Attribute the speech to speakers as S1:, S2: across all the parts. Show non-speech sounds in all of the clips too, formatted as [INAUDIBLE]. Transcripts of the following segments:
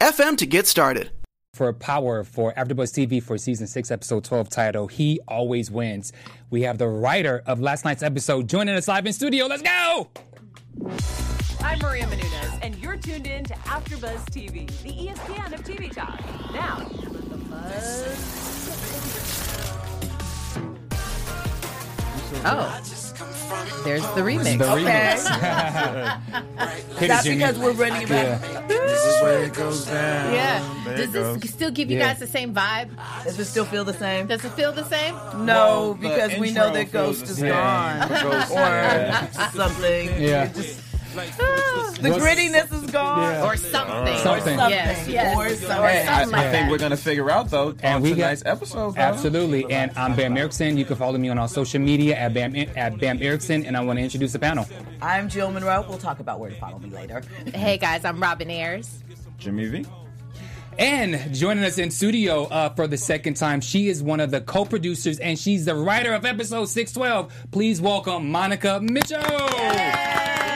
S1: anchor.fm FM to get started.
S2: For Power for AfterBuzz TV for season six, episode twelve, title "He Always Wins." We have the writer of last night's episode joining us live in studio. Let's go.
S3: I'm Maria Menounos, and you're tuned in to AfterBuzz TV, the ESPN of TV talk. Now, let the buzz.
S4: Oh, there's the remix.
S2: The
S4: okay.
S2: remix. [LAUGHS] [LAUGHS]
S4: That's because we're running it back.
S2: Yeah.
S5: This is where it goes down.
S4: Yeah.
S5: There
S4: Does
S5: it
S4: this
S5: goes.
S4: still give you
S2: Yeah.
S4: guys the same vibe?
S6: Does it still feel the same?
S4: Does it feel the same?
S6: No,
S5: Well, the
S6: because we know
S5: intro
S6: that
S5: feels
S6: Ghost
S5: the
S6: is
S5: same.
S6: gone.
S5: Ghost- [LAUGHS]
S6: or
S5: yeah.
S6: something.
S2: Yeah.
S6: It just- the grittiness is gone.
S2: Yeah.
S4: Or something.
S2: Something.
S4: Yes, yes.
S6: Or
S4: Or
S6: something.
S5: Hey, I,
S4: something like
S5: I think
S4: that.
S5: we're gonna figure out though
S2: And
S5: on
S2: we got-
S5: tonight's episode. Though.
S2: Absolutely. And I'm Bamm Ericsen. You can follow me on all social media at Bam at Bamm Ericsen. And I want to introduce the panel.
S6: I'm Jill Munroe. We'll talk about where to follow me later. [LAUGHS]
S4: Hey guys, I'm Robin Ayers.
S5: Jimmy V.
S2: And joining us in studio uh, for the second time, she is one of the co-producers and she's the writer of episode 612. Please welcome Monica Mitchell.
S4: It's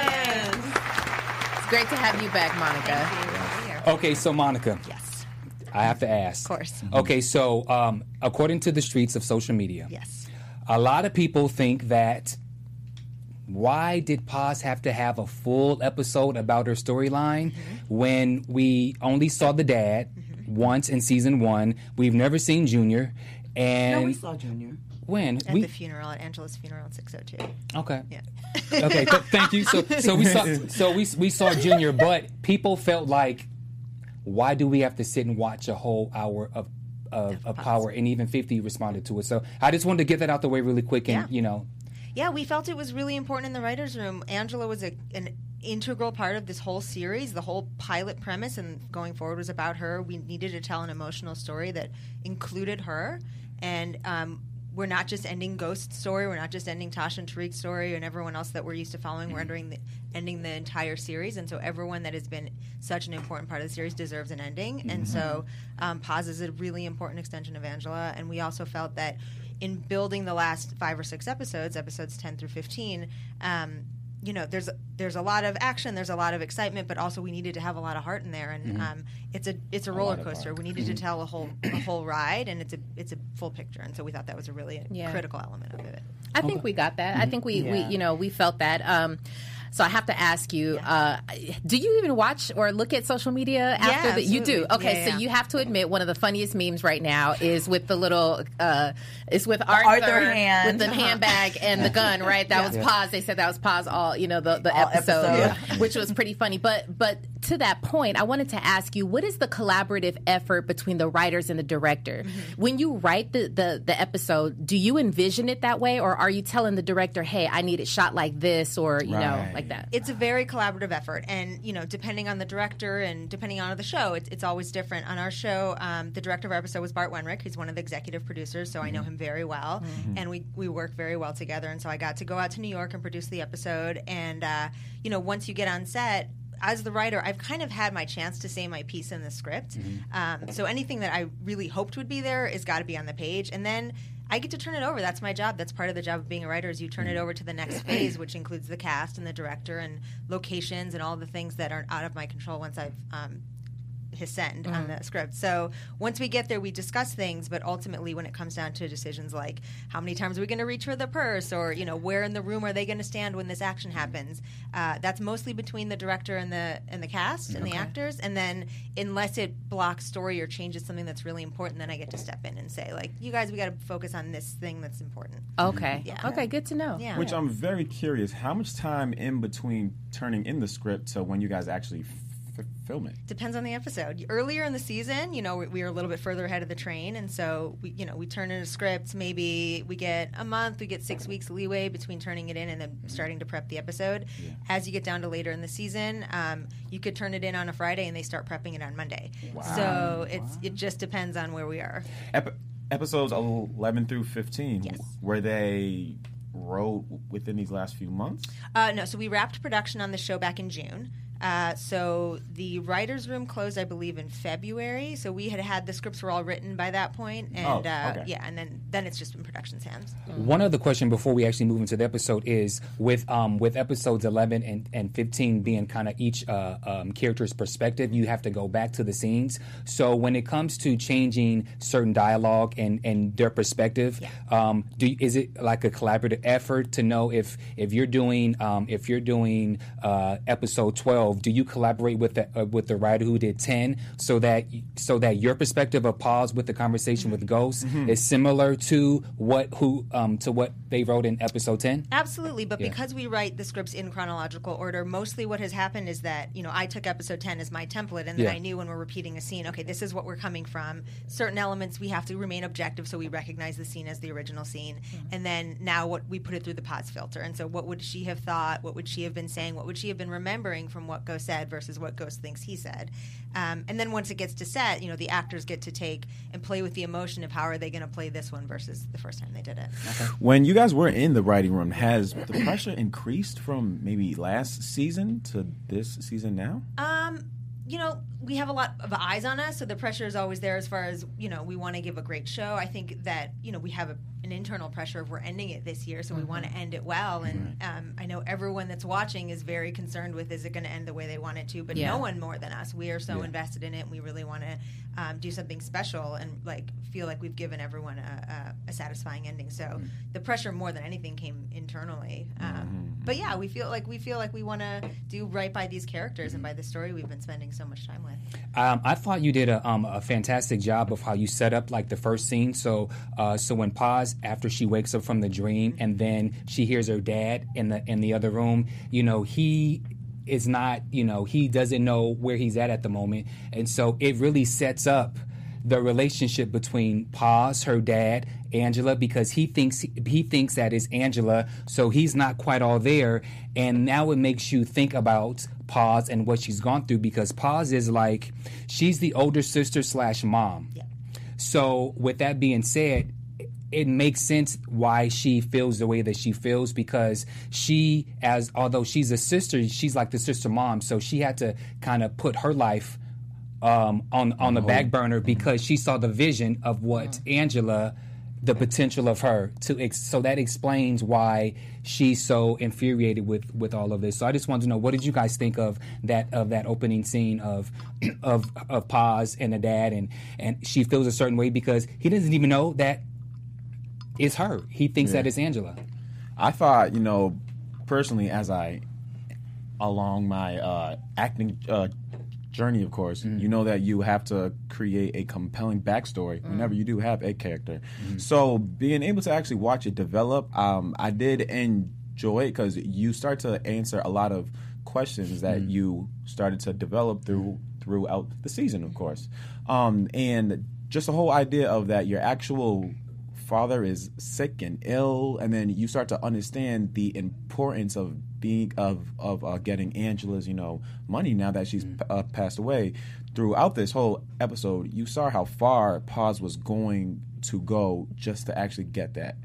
S4: great to have you back, Monica.
S2: Okay, so Monica,
S7: Yes,
S2: I have to ask.
S7: of course.
S2: Okay, so um, according to the streets of social media,
S7: Yes.
S2: a lot of people think that why did Paz have to have a full episode about her storyline
S7: Mm-hmm.
S2: when we only saw the dad once in season one? We've never seen Junior, and
S6: No, we saw Junior.
S2: When
S7: At
S2: we
S7: the funeral, at Angela's funeral at 602.
S2: okay.
S7: Yeah. [LAUGHS]
S2: okay, th- thank you. So, so we saw, [LAUGHS] so we we saw Junior, but people felt like, why do we have to sit and watch a whole hour of of, of power? And even Fifty responded to it. So I just wanted to get that out the way really quick, and
S7: Yeah.
S2: you know,
S7: Yeah, we felt it was really important in the writers' room. Angela was a, an integral part of this whole series. The whole pilot premise and going forward was about her. We needed to tell an emotional story that included her, and um, we're not just ending Ghost's story. We're not just ending Tasha and Tariq's story and everyone else that we're used to following. We're ending the, ending the entire series, and so everyone that has been such an important part of the series deserves an ending. And so, um, Paz is a really important extension of Angela, and we also felt that in building the last five or six episodes, episodes ten through fifteen, um, you know, there's there's a lot of action, there's a lot of excitement, but also we needed to have a lot of heart in there, and um, it's a it's a roller coaster. We needed to tell a whole a whole ride, and it's a it's a full picture, and so we thought that was a really
S4: Yeah.
S7: critical element of it.
S4: I think we got that. I think we, we you know, we felt that. Um, so I have to ask you, uh, do you even watch or look at social media after the, you do? Okay,
S7: Yeah,
S4: so you have to admit one of the funniest memes right now is with the little, uh, is with Arthur,
S6: Arthur hand.
S4: with the [LAUGHS] handbag and the gun, right? That was Paz. They said that was Paz all, you know, the, the
S6: All
S4: episode,
S6: episode.
S4: which was pretty funny. But but to that point, I wanted to ask you, what is the collaborative effort between the writers and the director?
S7: Mm-hmm.
S4: When you write the, the the episode, do you envision it that way, or are you telling the director, "Hey, I need it shot like this," or you know, like that?
S7: it's a very collaborative effort. And you know depending on the director and depending on the show it's, it's always different. On our show um, the director of our episode was bart wenrich He's one of the executive producers so i know him very well. And we, we work very well together. And so i got to go out to new york and produce the episode. And uh, you know once you get on set as the writer, I've kind of had my chance to say my piece in the script. Um, so anything that I really hoped would be there is got to be on the page, and then I get to turn it over. That's my job. That's part of the job of being a writer. Is you turn it over to the next [CLEARS THROAT] phase, which includes the cast and the director and locations and all the things that aren't out of my control once I've um, his send on the script. So once we get there, we discuss things, but ultimately, when it comes down to decisions like how many times are we going to reach for the purse, or you know where in the room are they going to stand when this action happens, uh, that's mostly between the director and the and the cast and the actors. And then unless it blocks story or changes something that's really important, then I get to step in and say like, you guys, we got to focus on this thing that's important.
S4: Okay.
S7: Yeah.
S4: Okay. Good to know.
S7: Yeah.
S5: Which I'm very curious. How much time in between turning in the script to when you guys actually f- film it?
S7: Depends on the episode. Earlier in the season, you know, we, we were a little bit further ahead of the train, and so we, you know, we turn in a script. Maybe we get a month, we get six weeks leeway between turning it in and then starting to prep the episode. As you get down to later in the season, um, you could turn it in on a Friday and they start prepping it on Monday. So it's it just depends on where we are.
S5: Ep- episodes 11 through 15,
S7: Yes.
S5: were they wrote within these last few months?
S7: Uh, no, so we wrapped production on the show back in June. Uh, so the writers' room closed, I believe, in February. So we had had the scripts were all written by that point, and
S5: Oh,
S7: uh, yeah, and then then it's just in production's hands.
S2: One other question before we actually move into the episode is with um, with episodes eleven and, and fifteen being kind of each uh, um, character's perspective, you have to go back to the scenes. So when it comes to changing certain dialogue and, and their perspective, um, do is it like a collaborative effort to know if if you're doing um, if you're doing uh, episode twelve, do you collaborate with the uh, with the writer who did ten so that so that your perspective of Paz with the conversation with Ghost is similar to what who um, to what they wrote in episode ten?
S7: Absolutely, but because we write the scripts in chronological order, mostly what has happened is that you know I took episode ten as my template, and then
S2: Yeah.
S7: I knew when we're repeating a scene, okay, this is what we're coming from. Certain elements we have to remain objective, so we recognize the scene as the original scene, and then now what we put it through the Paz filter. And so, what would she have thought? What would she have been saying? What would she have been remembering from what Ghost said versus what Ghost thinks he said? Um, and then once it gets to set, you know, the actors get to take and play with the emotion of how are they going to play this one versus the first time they did it.
S5: When you guys were in the writing room, has the pressure increased from maybe last season to this season now?
S7: Um, you know, we have a lot of eyes on us, so the pressure is always there as far as, you know, we want to give a great show. I think that, you know, we have a, an internal pressure of we're ending it this year, so we want to end it well. And um, I know everyone that's watching is very concerned with is it going to end the way they want it to, but
S4: Yeah.
S7: no one more than us. We are so invested in it, and we really want to um, do something special and, like, feel like we've given everyone a, a, a satisfying ending. So the pressure more than anything came internally. Um, But yeah, we feel like we feel like we want to do right by these characters and by the story we've been spending so much time with.
S2: Um, I thought you did a, um, a fantastic job of how you set up like the first scene. So, uh, so when Paz after she wakes up from the dream, and then she hears her dad in the in the other room. You know, he is not. You know, he doesn't know where he's at at the moment, and so it really sets up the relationship between Paz, her dad, Angela, because he thinks he thinks that is Angela, so he's not quite all there. And now it makes you think about Paz and what she's gone through because Paz is like she's the older sister slash mom. Yeah. So with that being said, it makes sense why she feels the way that she feels because she as although she's a sister, she's like the sister mom, so she had to kind of put her life um, on on the back burner because she saw the vision of what Angela, the potential of her to. Ex- so that explains why she's so infuriated with with all of this. So I just wanted to know what did you guys think of that of that opening scene of [CLEARS THROAT] of of Paz and the dad and and she feels a certain way because he doesn't even know that it's her. He thinks that it's Angela.
S5: I thought, you know, personally, as I along my uh, acting uh, journey, of course, you know that you have to create a compelling backstory whenever you do have a character. So being able to actually watch it develop, um, I did enjoy it because you start to answer a lot of questions that you started to develop through throughout the season, of course, um, and just the whole idea of that your actual father is sick and ill, and then you start to understand the importance of being of of uh, getting Angela's you know money now that she's uh, passed away. Throughout this whole episode, you saw how far Paz was going to go just to actually get that,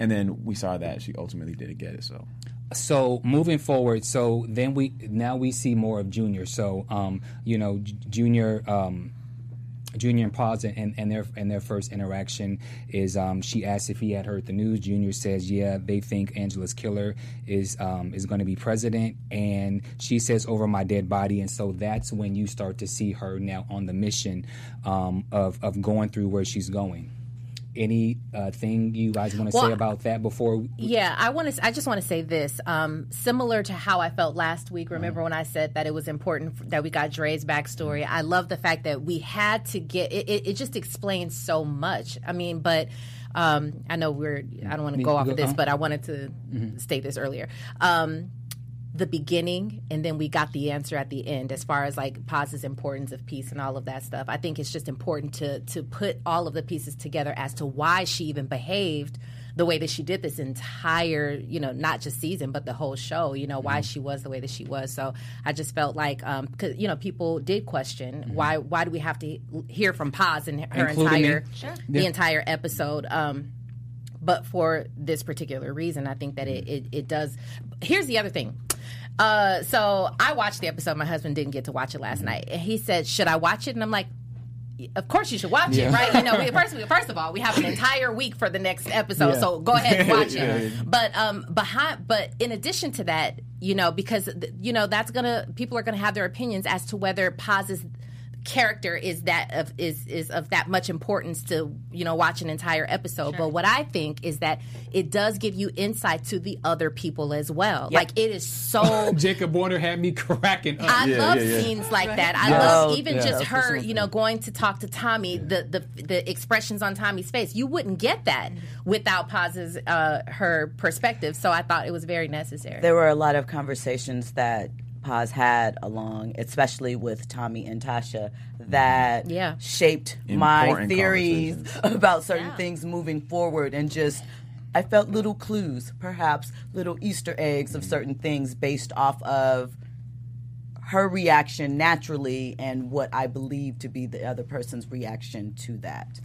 S5: and then we saw that she ultimately didn't get it. So
S2: so moving forward so then we now we see more of junior so um you know junior um Junior and Paz and, and their and their first interaction is um, she asks if he had heard the news. Junior says, "Yeah, they think Angela's killer is um, is going to be president," and she says, "Over my dead body." And so that's when you start to see her now on the mission um, of of going through where she's going. Any uh, thing you guys want to
S4: Well,
S2: say about that before? We,
S4: Yeah, I want to. I just want to say this. Um, similar to how I felt last week. Remember when I said that it was important that we got Dre's backstory? I love the fact that we had to get it. It, it just explains so much. I mean, but um, I know we're. I don't want to go off of this, but I wanted to state this earlier. Um, the beginning and then we got the answer at the end as far as like Paz's importance of peace and all of that stuff. I think it's just important to to put all of the pieces together as to why she even behaved the way that she did this entire, you know, not just season but the whole show, you know,
S2: Mm-hmm.
S4: why she was the way that she was. So I just felt like um cuz you know, people did question
S2: Mm-hmm.
S4: why why do we have to hear from Paz and her
S2: Including
S4: entire
S2: Sure.
S4: the
S2: Yeah.
S4: entire episode um but for this particular reason, I think that it, it, it does. Here's the other thing. Uh, so I watched the episode. My husband didn't get to watch it last night. And he said, "Should I watch it?" And I'm like, "Of course you should watch it, right? You know, we, [LAUGHS] first, first of all, we have an entire week for the next episode,
S2: Yeah.
S4: so go ahead and [LAUGHS] watch
S2: Yeah.
S4: it. But um, behind, but in addition to that, you know, because you know that's gonna people are gonna have their opinions as to whether Paz's character is that of is is of that much importance to you know watch an entire episode but what i think is that it does give you insight to the other people as well like it is so [LAUGHS]
S2: Jacob Warner had me [LAUGHS] cracking up.
S4: I
S5: Yeah,
S4: love
S5: yeah, yeah.
S4: scenes like that. I
S5: Yes.
S4: love
S5: Oh,
S4: even
S5: yeah.
S4: just her, you know, going to talk to Tommy. The, the the expressions on Tommy's face. You wouldn't get that without Paz's uh, her perspective. So I thought it was very necessary.
S6: There were a lot of conversations that Paz had along, especially with Tommy and Tasha, that mm-hmm.
S4: Yeah.
S6: shaped my theories about certain things moving forward and just I felt little clues, perhaps little Easter eggs of mm-hmm. certain things based off of her reaction naturally and what I believe to be the other person's reaction to that.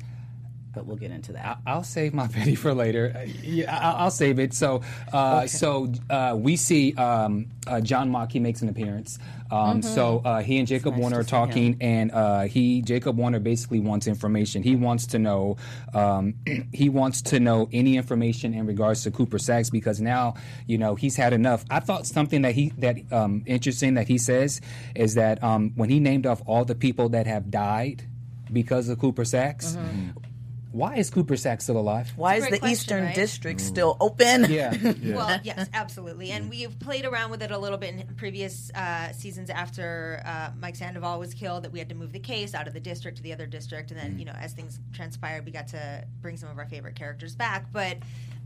S6: But we'll get into that.
S2: I'll save my [LAUGHS] pity for later. Uh, Yeah, I'll, save it. So, uh, so uh, we see um, uh, John Mock. He makes an appearance. Um, So uh, he and Jacob Warner are talking, and uh, he Jacob Warner basically wants information. He wants to know. Um, [CLEARS THROAT] he wants to know any information in regards to Cooper Saxe because now you know he's had enough. I thought something that he that um, interesting that he says is that um, when he named off all the people that have died because of Cooper Saxe. Why is Cooper Saxe still alive?
S6: Why is the
S7: question,
S6: Eastern
S7: right?
S6: District still open? [LAUGHS]
S2: Yeah.
S7: Well, yes, absolutely. And we've played around with it a little bit in previous uh, seasons after uh, Mike Sandoval was killed, that we had to move the case out of the district to the other district. And then, you know, as things transpired, we got to bring some of our favorite characters back. But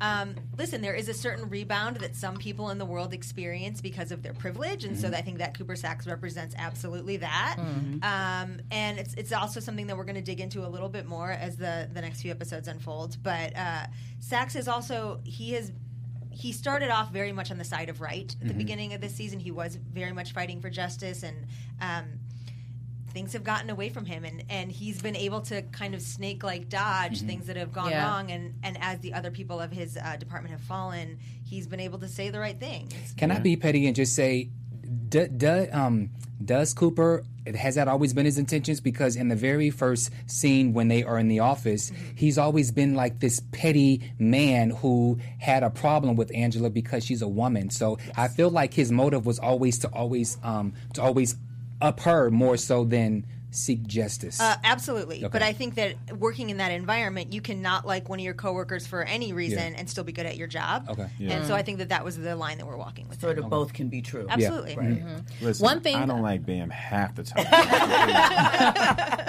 S7: um, listen, there is a certain rebound that some people in the world experience because of their privilege. And so I think that Cooper Saxe represents absolutely that. Um, and it's, it's also something that we're going to dig into a little bit more as the, the next few episodes unfold. But uh, Saxe is also, he has he started off very much on the side of right at the beginning of this season. He was very much fighting for justice, and um, things have gotten away from him. And, and he's been able to kind of snake like dodge things that have gone
S4: Yeah.
S7: wrong. And, and as the other people of his uh, department have fallen, he's been able to say the right things.
S2: Can I be petty and just say, do, do, um, does Cooper has that always been his intentions? Because in the very first scene when they are in the office, he's always been like this petty man who had a problem with Angela because she's a woman. So I feel like his motive was always to always um, to always up her more so than seek justice.
S7: Uh, absolutely. But I think that working in that environment, you cannot like one of your coworkers for any reason and still be good at your job.
S2: Okay.
S7: And so I think that that was the line that we're walking with.
S6: Sort of both can be true.
S7: Absolutely.
S5: Listen,
S4: One thing-
S5: I don't like Bam half the time. [LAUGHS]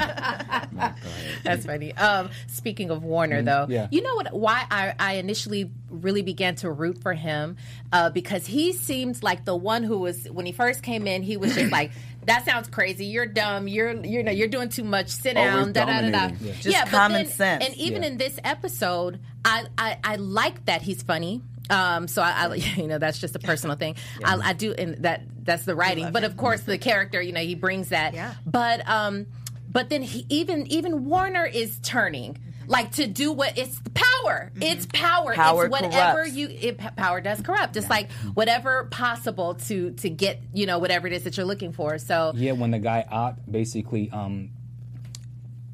S5: [LAUGHS]
S4: That's funny. Um, speaking of Warner, though,
S2: yeah.
S4: you know what? Why I, I initially really began to root for him uh, because he seemed like the one who was when he first came in. He was just like, "That sounds crazy. You're dumb. You're you know you're doing too much. Sit down." Da da da da.
S5: Yeah.
S6: Just
S4: but
S6: common
S4: then-
S6: sense.
S4: And even in this episode, I I, I like that he's funny. Um, so I, I, [LAUGHS] you know, that's just a personal thing. I, I do, and that that's the writing. But of course, the character, you know, he brings that.
S7: Yeah.
S4: But um, but then he, even even Warner is turning like to do what it's power. It's power.
S6: Power
S4: it's whatever
S6: corrupts.
S4: you. It, power does corrupt. It's like whatever possible to to get you know whatever it is that you're looking for. So
S2: Yeah, when the guy out basically um,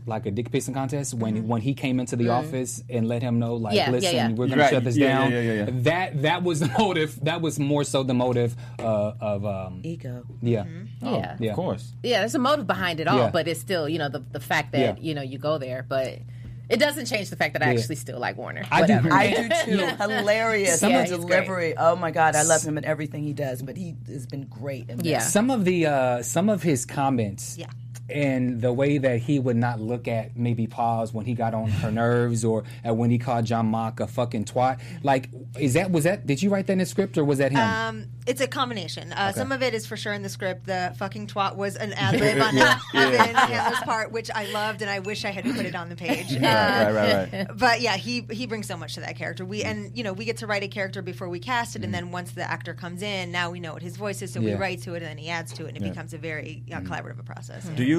S2: like a dick pissing contest when when he came into the office and let him know like
S4: Mm-hmm. Yeah, yeah,
S2: listen we're gonna
S5: Right.
S2: shut this
S5: Yeah,
S2: down
S5: yeah, yeah, yeah, yeah.
S2: that that was [LAUGHS] the motive that was more so the motive uh, of um,
S6: Ego.
S2: yeah
S4: yeah.
S2: yeah
S5: Of course.
S4: Yeah, there's a motive behind it all,
S2: Yeah.
S4: but it's still, you know, the the fact that
S2: Yeah.
S4: you know you go there, but it doesn't change the fact that I
S2: Yeah.
S4: actually still like Warner.
S2: I do-
S6: I do [LAUGHS] too. Hilarious.
S4: Some
S6: the
S4: of- he's great.
S6: delivery. Oh my god, I love him and everything he does. But he has been great. In this.
S4: Yeah.
S2: some of the uh, some of his comments
S7: Yeah.
S2: And the way that he would not look at maybe Paz when he got on her [LAUGHS] nerves or uh, when he called John Mock a fucking twat like is that was that did you write that in the script or was that him
S7: Um, it's a combination. Uh, Some of it is for sure in the script. The fucking twat was an [LAUGHS] ad lib on Evan [LAUGHS] Handler's part, which I loved, and I wish I had put it on the page. Uh,
S5: Right, right, right.
S7: but yeah, he he brings so much to that character. We and you know we get to write a character before we cast it, and then once the actor comes in, now we know what his voice is, so we write to it, and then he adds to it, and it becomes a very uh, collaborative process.
S5: Do you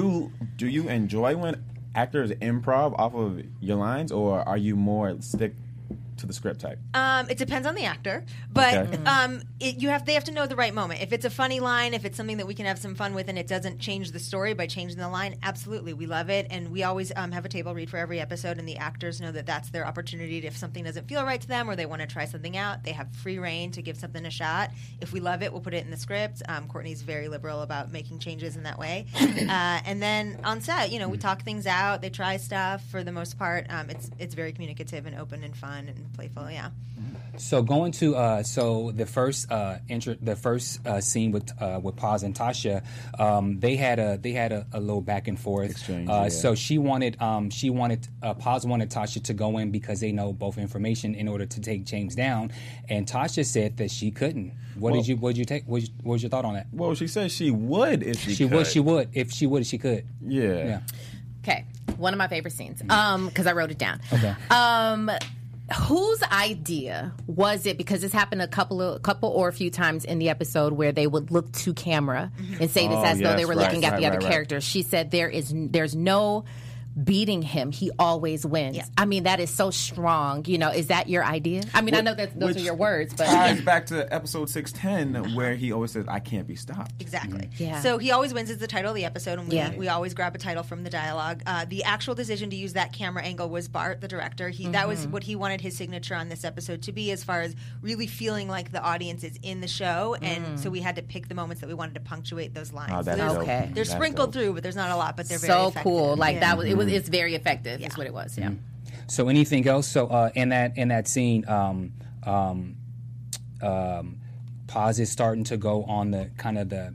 S5: do you enjoy when actors improv off of your lines, or are you more stick to the script type?
S7: Um, it depends on the actor, but
S5: Okay.
S7: um, it, you have they have to know the right moment. If it's a funny line, if it's something that we can have some fun with, and it doesn't change the story by changing the line, absolutely, we love it, and we always um, have a table read for every episode, and the actors know that that's their opportunity. To, if something doesn't feel right to them, or they want to try something out, they have free reign to give something a shot. If we love it, we'll put it in the script. Um, Courtney's very liberal about making changes in that way, [COUGHS] uh, and then on set, you know, we talk things out. They try stuff for the most part. Um, it's it's very communicative and open and fun and playful. Yeah.
S2: So going to uh, so the first uh, intro, the first uh, scene with uh, with Paz and Tasha, um, they had a they had a, a little back and forth.
S5: Exchange,
S2: uh,
S5: yeah.
S2: So she wanted um, she wanted uh, Paz wanted Tasha to go in because they know both information in order to take James down, and Tasha said that she couldn't. What
S5: Well-
S2: did you what did you take? What, was- what was your thought on that?
S5: Well, she said she would if she
S2: She
S5: could.
S2: would she would if she would she could.
S5: Yeah.
S2: Yeah.
S4: Okay, one of my favorite scenes. Um, because I wrote it down.
S2: Okay.
S4: Um, whose idea was it? Because this happened a couple of couple or a few times in the episode where they would look to camera and say this
S5: Oh,
S4: as though they were
S5: right,
S4: looking at
S5: right,
S4: the other
S5: right.
S4: characters. She said there is there's no beating him. He always wins.
S7: Yeah.
S4: I mean that is so strong. You know, is that your idea? I mean, I know that those are your words, but
S5: ties back to episode six ten where he always says, "I can't be stopped."
S7: Exactly. Mm-hmm.
S4: Yeah.
S7: So he always wins is the title of the episode, and we,
S4: Yeah.
S7: we always grab a title from the dialogue. Uh, the actual decision to use that camera angle was Bart, the director. He that was mm-hmm. what he wanted his signature on this episode to be, as far as really feeling like the audience is in the show, and mm. so we had to pick the moments that we wanted to punctuate those lines.
S5: Oh, that's
S7: There's-
S5: dope.
S4: Okay.
S7: They're
S5: That's
S7: sprinkled
S5: dope.
S7: through, but there's not a lot. But they're very
S4: so
S7: effective.
S4: cool. Like
S7: Yeah.
S4: that was it was it's very effective. Is
S7: Yeah.
S4: what it was. Yeah.
S2: So anything else? So uh, in that in that scene, um, um, um, Paz is starting to go on the kind of the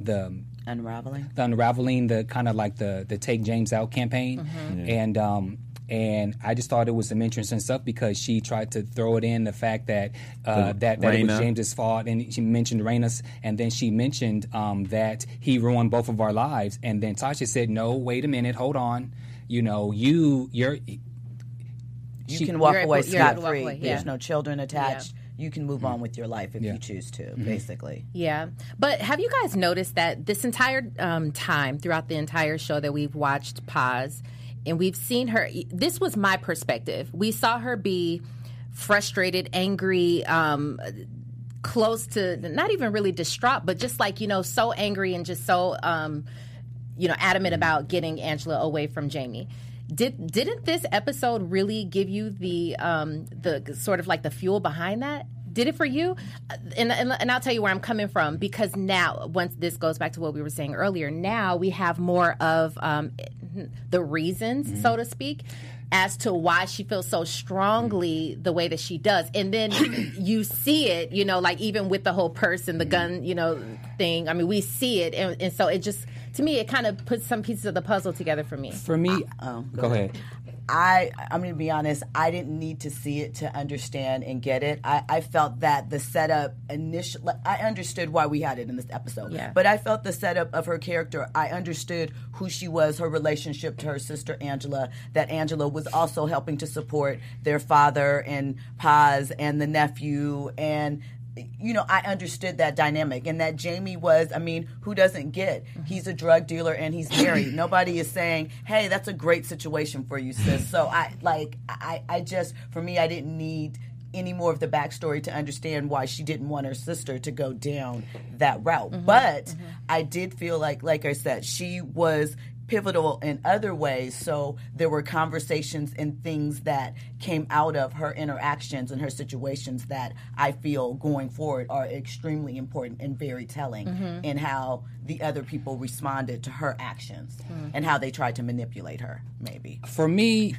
S2: the
S6: Unraveling.
S2: the unraveling the kind of like the the take James out campaign, and um, and I just thought it was some interesting stuff because she tried to throw it in the fact that uh,
S5: The
S2: that, that it was
S5: Raina.
S2: James's fault, and she mentioned Raina's, and then she mentioned um, that he ruined both of our lives, and then Tasha said, "No, wait a minute, hold on, you know, you you're."
S6: You
S2: She-
S6: can walk away
S4: you're able to
S6: scot
S4: walk
S6: free.
S4: away,
S6: There's no children attached. You can move on with your life if
S2: Yeah.
S6: you choose to.
S4: Mm-hmm.
S6: Basically.
S4: Yeah. But have you guys noticed that this entire um, time, throughout the entire show that we've watched Paz, and we've seen her, this was my perspective. We saw her be frustrated, angry, um, close to not even really distraught, but just like, you know, so angry and just so, um, you know, adamant about getting Angela away from Jamie. Did didn't this episode really give you the um, the sort of like the fuel behind that? Did it for you? Uh, And, and, and I'll tell you where I'm coming from because now, once this goes back to what we were saying earlier, now we have more of um, the reasons, so to speak, as to why she feels so strongly the way that she does. And then [COUGHS] you see it, you know, like even with the whole purse and the gun, you know, thing. I mean, we see it. And, and so it just, to me, it kind of puts some pieces of the puzzle together for me.
S2: For me, go ahead.
S6: I I'm gonna be honest. I didn't need to see it to understand and get it. I, I felt that the setup initial. I understood why we had it in this episode.
S4: Yeah.
S6: But I felt the setup of her character. I understood who she was, her relationship to her sister Angela. That Angela was also helping to support their father and Paz and the nephew and you know, I understood that dynamic and that Jamie was, I mean, who doesn't get? Mm-hmm. He's a drug dealer and he's married. [CLEARS THROAT] Nobody is saying, hey, that's a great situation for you, sis. So I, like, I, I just, for me, I didn't need any more of the backstory to understand why she didn't want her sister to go down that route. Mm-hmm. But mm-hmm. I did feel like, like I said, she was pivotal in other ways. So there were conversations and things that came out of her interactions and her situations that I feel going forward are extremely important and very telling
S4: Mm-hmm.
S6: in how the other people responded to her actions and how they tried to manipulate her, maybe.
S2: for me,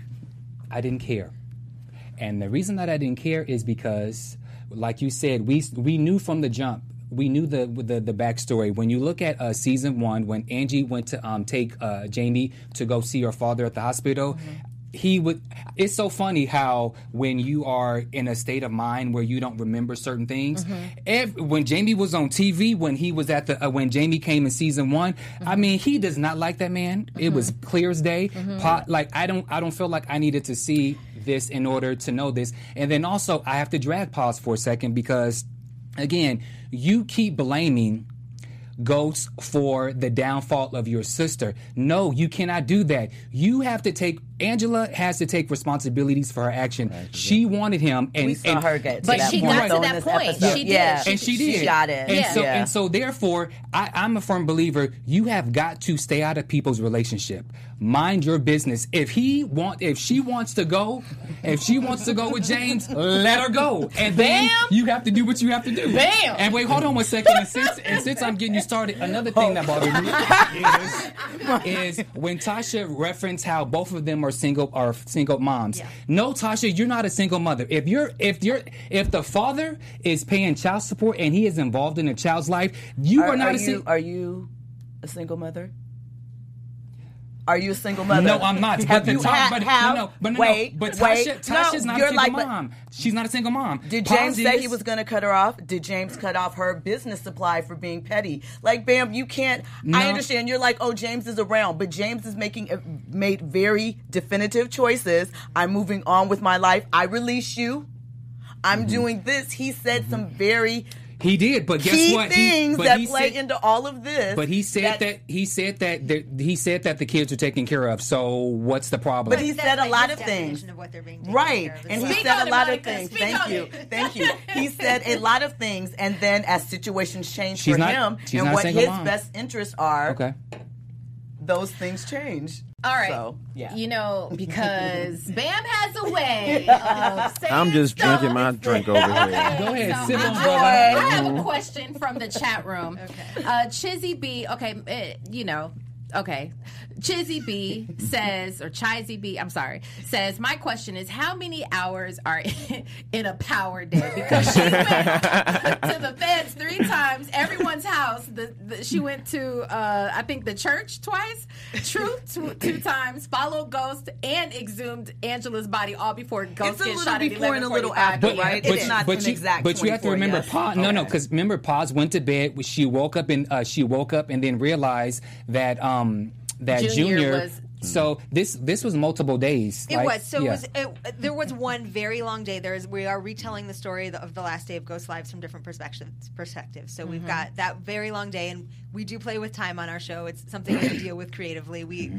S2: I didn't care, and the reason that I didn't care is because, like you said, we we knew from the jump. We knew the the, the backstory. When you look at uh, season one, when Angie went to um, take uh, Jamie to go see her father at the hospital. He would. It's so funny how when you are in a state of mind where you don't remember certain things. ev- when Jamie was on TV, when he was at the uh, when Jamie came in season one, I mean, he does not like that man. It was clear as day. Pa- like I don't I don't feel like I needed to see this in order to know this. And then also I have to drag Paz for a second because again, you keep blaming Ghost for the downfall of your sister. No, you cannot do that. You have to take Angela has to take responsibilities for her action. She wanted him and
S6: We saw
S2: and-
S6: her get to
S4: But
S6: that
S4: she
S6: point,
S4: got to that point.
S6: episode.
S4: She did.
S6: Yeah.
S2: And she did.
S6: got it.
S2: And
S4: Yeah.
S2: so
S6: Yeah.
S2: and so therefore, I, I'm a firm believer. You have got to stay out of people's relationship. Mind your business. If he want, if she wants to go, if she wants to go with James, let her go. And then
S4: Bam!
S2: you have to do what you have to do.
S4: Bam!
S2: And wait, hold on one second. And since, and since I'm getting you started, another thing that bothered me [LAUGHS] is, is when Tasha referenced how both of them are single are single moms. No, Tasha, you're not a single mother. If you're if you're if the father is paying child support and he is involved in a child's life, you are,
S6: Are,
S2: not
S6: are
S2: a single.
S6: are you a single mother? Are you a single mother?
S2: No, I'm not. [LAUGHS]
S6: Have
S2: but the
S6: you
S2: Ta-
S6: ha-
S2: but,
S6: have-
S2: no, no, but no,
S6: wait,
S2: no. But
S6: wait.
S2: Tasha's
S6: no,
S2: not a single
S6: like,
S2: mom. She's not a single mom.
S6: Did James say he was going to cut her off? Did James cut off her business supply for being petty? Like, Bam, you can't.
S2: No.
S6: I understand you're like, oh, James is around, but James is making uh, made very definitive choices. I'm moving on with my life. I release you. I'm
S2: Mm-hmm.
S6: doing this. He said some very
S2: He did, but guess
S6: key
S2: what? He-
S6: things
S2: but
S6: that
S2: he
S6: play
S2: said-
S6: into all of this.
S2: But he said that, he said that there- he said that the kids are taken care of. So what's the problem?
S6: But he
S7: That's
S6: said a lot of things.
S7: Of what they're being
S6: Right.
S7: care of
S6: And he.
S4: Speak
S6: said a
S4: it,
S6: lot of things.
S4: Speak
S6: Thank you. Thank you. He [LAUGHS] said a lot of things. And then as situations change
S2: She's
S6: for
S2: not-
S6: him and what his
S2: mom.
S6: best interests are,
S2: okay.
S6: those things change.
S4: All right.
S6: So, yeah.
S4: You know, [LAUGHS] because Bam has a way [LAUGHS] of saying
S8: I'm just
S4: stuff.
S8: drinking my drink over here.
S2: Go ahead,
S4: So
S2: sip
S4: I-
S2: on,
S4: I,
S2: brother.
S4: I have a question from the chat room. [LAUGHS] Okay. Uh, Chizzy B, okay, eh, you know, okay. Chizzy B says, or Chizzy B, I'm sorry, says, my question is how many hours are [LAUGHS] in a power day? Because she went to the feds three times, everyone's house. The, the, she went to, uh, I think, the church twice, Truth two, two times, followed Ghost, and exhumed Angela's body all before Ghost
S6: It's a
S4: gets
S6: little
S4: shot at
S6: before and a little
S4: 11:45.
S6: after,
S4: Yeah.
S6: right?
S4: It
S6: It's not
S2: but
S6: an
S2: you,
S6: exact
S2: but you have to remember,
S6: yes?
S2: Pa, no, no, because remember, Paz went to bed. She woke up and uh, she woke up and then realized that um that
S4: Junior
S2: Junior.
S4: was-
S2: so this this was multiple days.
S7: It
S2: like,
S7: was so.
S2: yeah.
S7: It was. It, there was one very long day. There is. We are retelling the story of the, of the last day of Ghost Lives from different perspectives. Perspectives. So
S2: Mm-hmm.
S7: we've got that very long day, and we do play with time on our show. It's something we deal with creatively. We.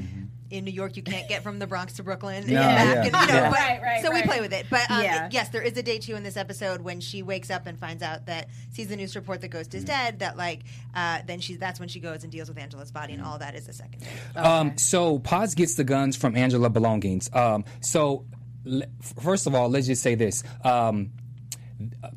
S7: In New York, you can't get from the Bronx to Brooklyn.
S2: No,
S7: back,
S2: yeah,
S7: and, you know,
S2: yeah.
S7: but-
S4: Right, right,
S7: So we play with it. But um,
S4: Yeah.
S7: yes, there is a day two in this episode when she wakes up and finds out that sees the news report that Ghost is
S2: Mm.
S7: dead. That like, uh, then she that's when she goes and deals with Angela's body, and all that is a second day.
S2: Um, so Paz gets the guns from Angela Belongings. Um, so l- first of all, let's just say this. Um,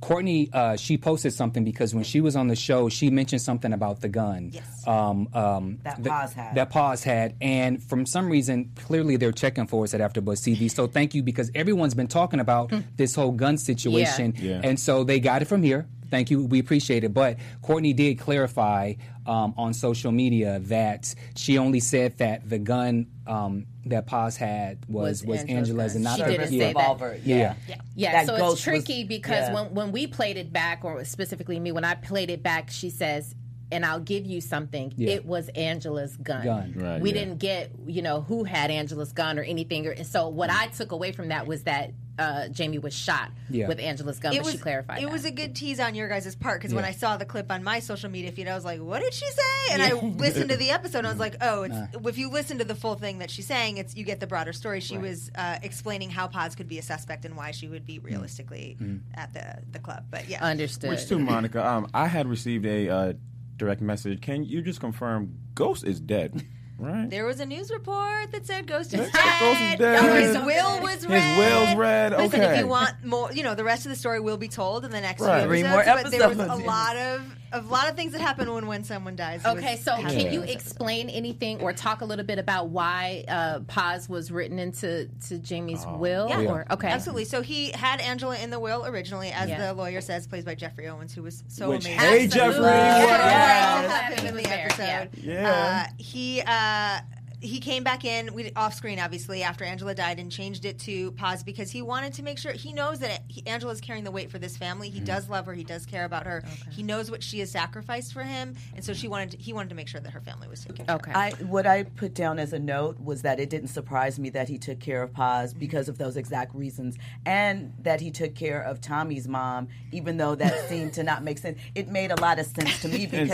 S2: Courtney, uh, she posted something because when she was on the show, she mentioned something about the gun.
S7: Yes.
S2: Um, um,
S6: That
S2: the-
S6: Paz had.
S2: That Paz had, and from some reason, clearly they're checking for us at AfterBuzz TV. So thank you because everyone's been talking about this whole gun situation,
S5: Yeah.
S2: and so they got it from here. Thank you. We appreciate it. But Courtney did clarify um, on social media that she only said that the gun um, that Paz had was was,
S4: Was
S2: Angela's,
S4: Angela's
S2: and not the
S4: She didn't
S2: yeah.
S4: say that.
S6: revolver.
S2: Yeah.
S6: Yeah.
S4: Yeah,
S6: That
S4: so
S6: ghost
S4: it's tricky
S6: was-
S4: because
S6: yeah.
S4: when when we played it back, or specifically me, when I played it back, she says, "And I'll give you something.
S2: Yeah.
S4: It was Angela's gun.
S2: Gun.
S5: Right,
S4: we
S5: yeah.
S4: didn't get you know who had Angela's gun or anything. Or, and so what I took away from that was that uh, Jamie was shot
S2: Yeah.
S4: with Angela's gun.
S7: it
S4: but
S7: was
S4: she clarified.
S7: It
S4: that.
S7: was a good tease on your guys' part because when I saw the clip on my social media feed, I was like, "What did she say?" And I [LAUGHS] listened to the episode, and I was like, "Oh, it's if you listen to the full thing that she's saying, it's you get the broader story." She was uh, explaining how Paz could be a suspect and why she would be realistically at the the club. But yeah,
S4: understood.
S5: Which too, Monica. Um, I had received a uh, direct message. Can you just confirm Ghost is dead? [LAUGHS] Right.
S7: There was a news report that said Ghost is
S5: Ghost
S7: dead.
S5: is dead.
S7: His will was read.
S5: His will's read.
S7: Listen,
S5: Okay.
S7: if you want more, you know, the rest of the story will be told in the next
S5: Right.
S7: few
S6: Three
S7: episodes. But there was a lot of a lot of things that happen when when someone dies.
S4: Okay, so
S7: happening.
S4: can you explain anything or talk a little bit about why uh, Paz was written into to Jamie's will?
S7: Yeah.
S4: Or okay,
S7: Absolutely. So he had Angela in the will originally, as
S4: Yeah.
S7: the lawyer says, plays by Jeffrey Owens, who was so
S5: Which,
S7: amazing.
S5: hey, Jeffrey,
S7: Yeah.
S5: what
S7: Yeah.
S4: up?
S7: Him in the
S4: He was there,
S7: episode.
S5: yeah.
S7: Uh, he uh, he came back in we, off screen, obviously, after Angela died, and changed it to Paz because he wanted to make sure he knows that he, Angela's carrying the weight for this family. He mm-hmm. does love her. He does care about her. He knows what she has sacrificed for him, and so she wanted to, he wanted to make sure that her family was taken care
S4: okay.
S6: I what I put down as a note was that it didn't surprise me that he took care of Paz mm-hmm. because of those exact reasons, and that he took care of Tommy's mom, even though that [LAUGHS] seemed to not make sense. It made a lot of sense to me [LAUGHS] because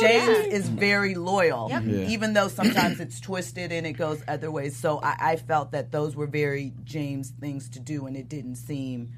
S6: James is very loyal,
S5: Yeah.
S6: even though sometimes it's twisted and it goes other ways. So I, I felt that those were very James things to do, and it didn't seem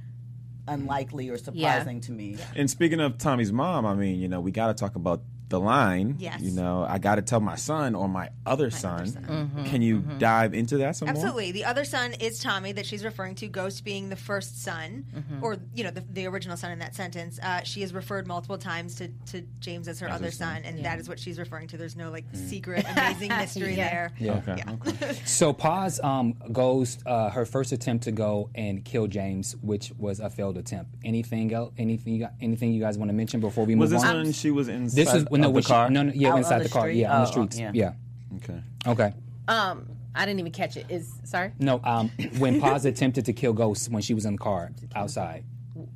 S6: unlikely or surprising to me.
S5: And speaking of Tommy's mom, I mean, you know, we got to talk about the line.
S7: Yes.
S5: You know, I got to tell my son or my other son. Can you dive into that some more?
S7: Absolutely. The other son is Tommy that she's referring to, Ghost being the first son, or, you know, the, the original son in that sentence. Uh, she has referred multiple times to, to James as her other son, and that is what she's referring to. There's no, like, secret, amazing [LAUGHS] mystery there.
S2: Yeah.
S5: Okay. okay. [LAUGHS]
S2: So Paz um, goes uh, her first attempt to go and kill James, which was a failed attempt. Anything else? Anything? You got, anything you guys want to mention before we
S5: Was
S2: move
S5: this
S2: on?
S5: when she was inside
S2: this was
S5: of
S2: no,
S5: the
S2: when she-
S5: car?
S2: no, no, yeah,
S6: Out
S2: inside the,
S6: the
S2: car,
S6: street?
S2: yeah, on the
S6: Oh,
S2: streets,
S6: yeah.
S2: yeah.
S5: Okay.
S2: Okay.
S4: um, I didn't even catch it. Is sorry.
S2: No, um, [LAUGHS] when Paz attempted to kill Ghost when she was in the car outside.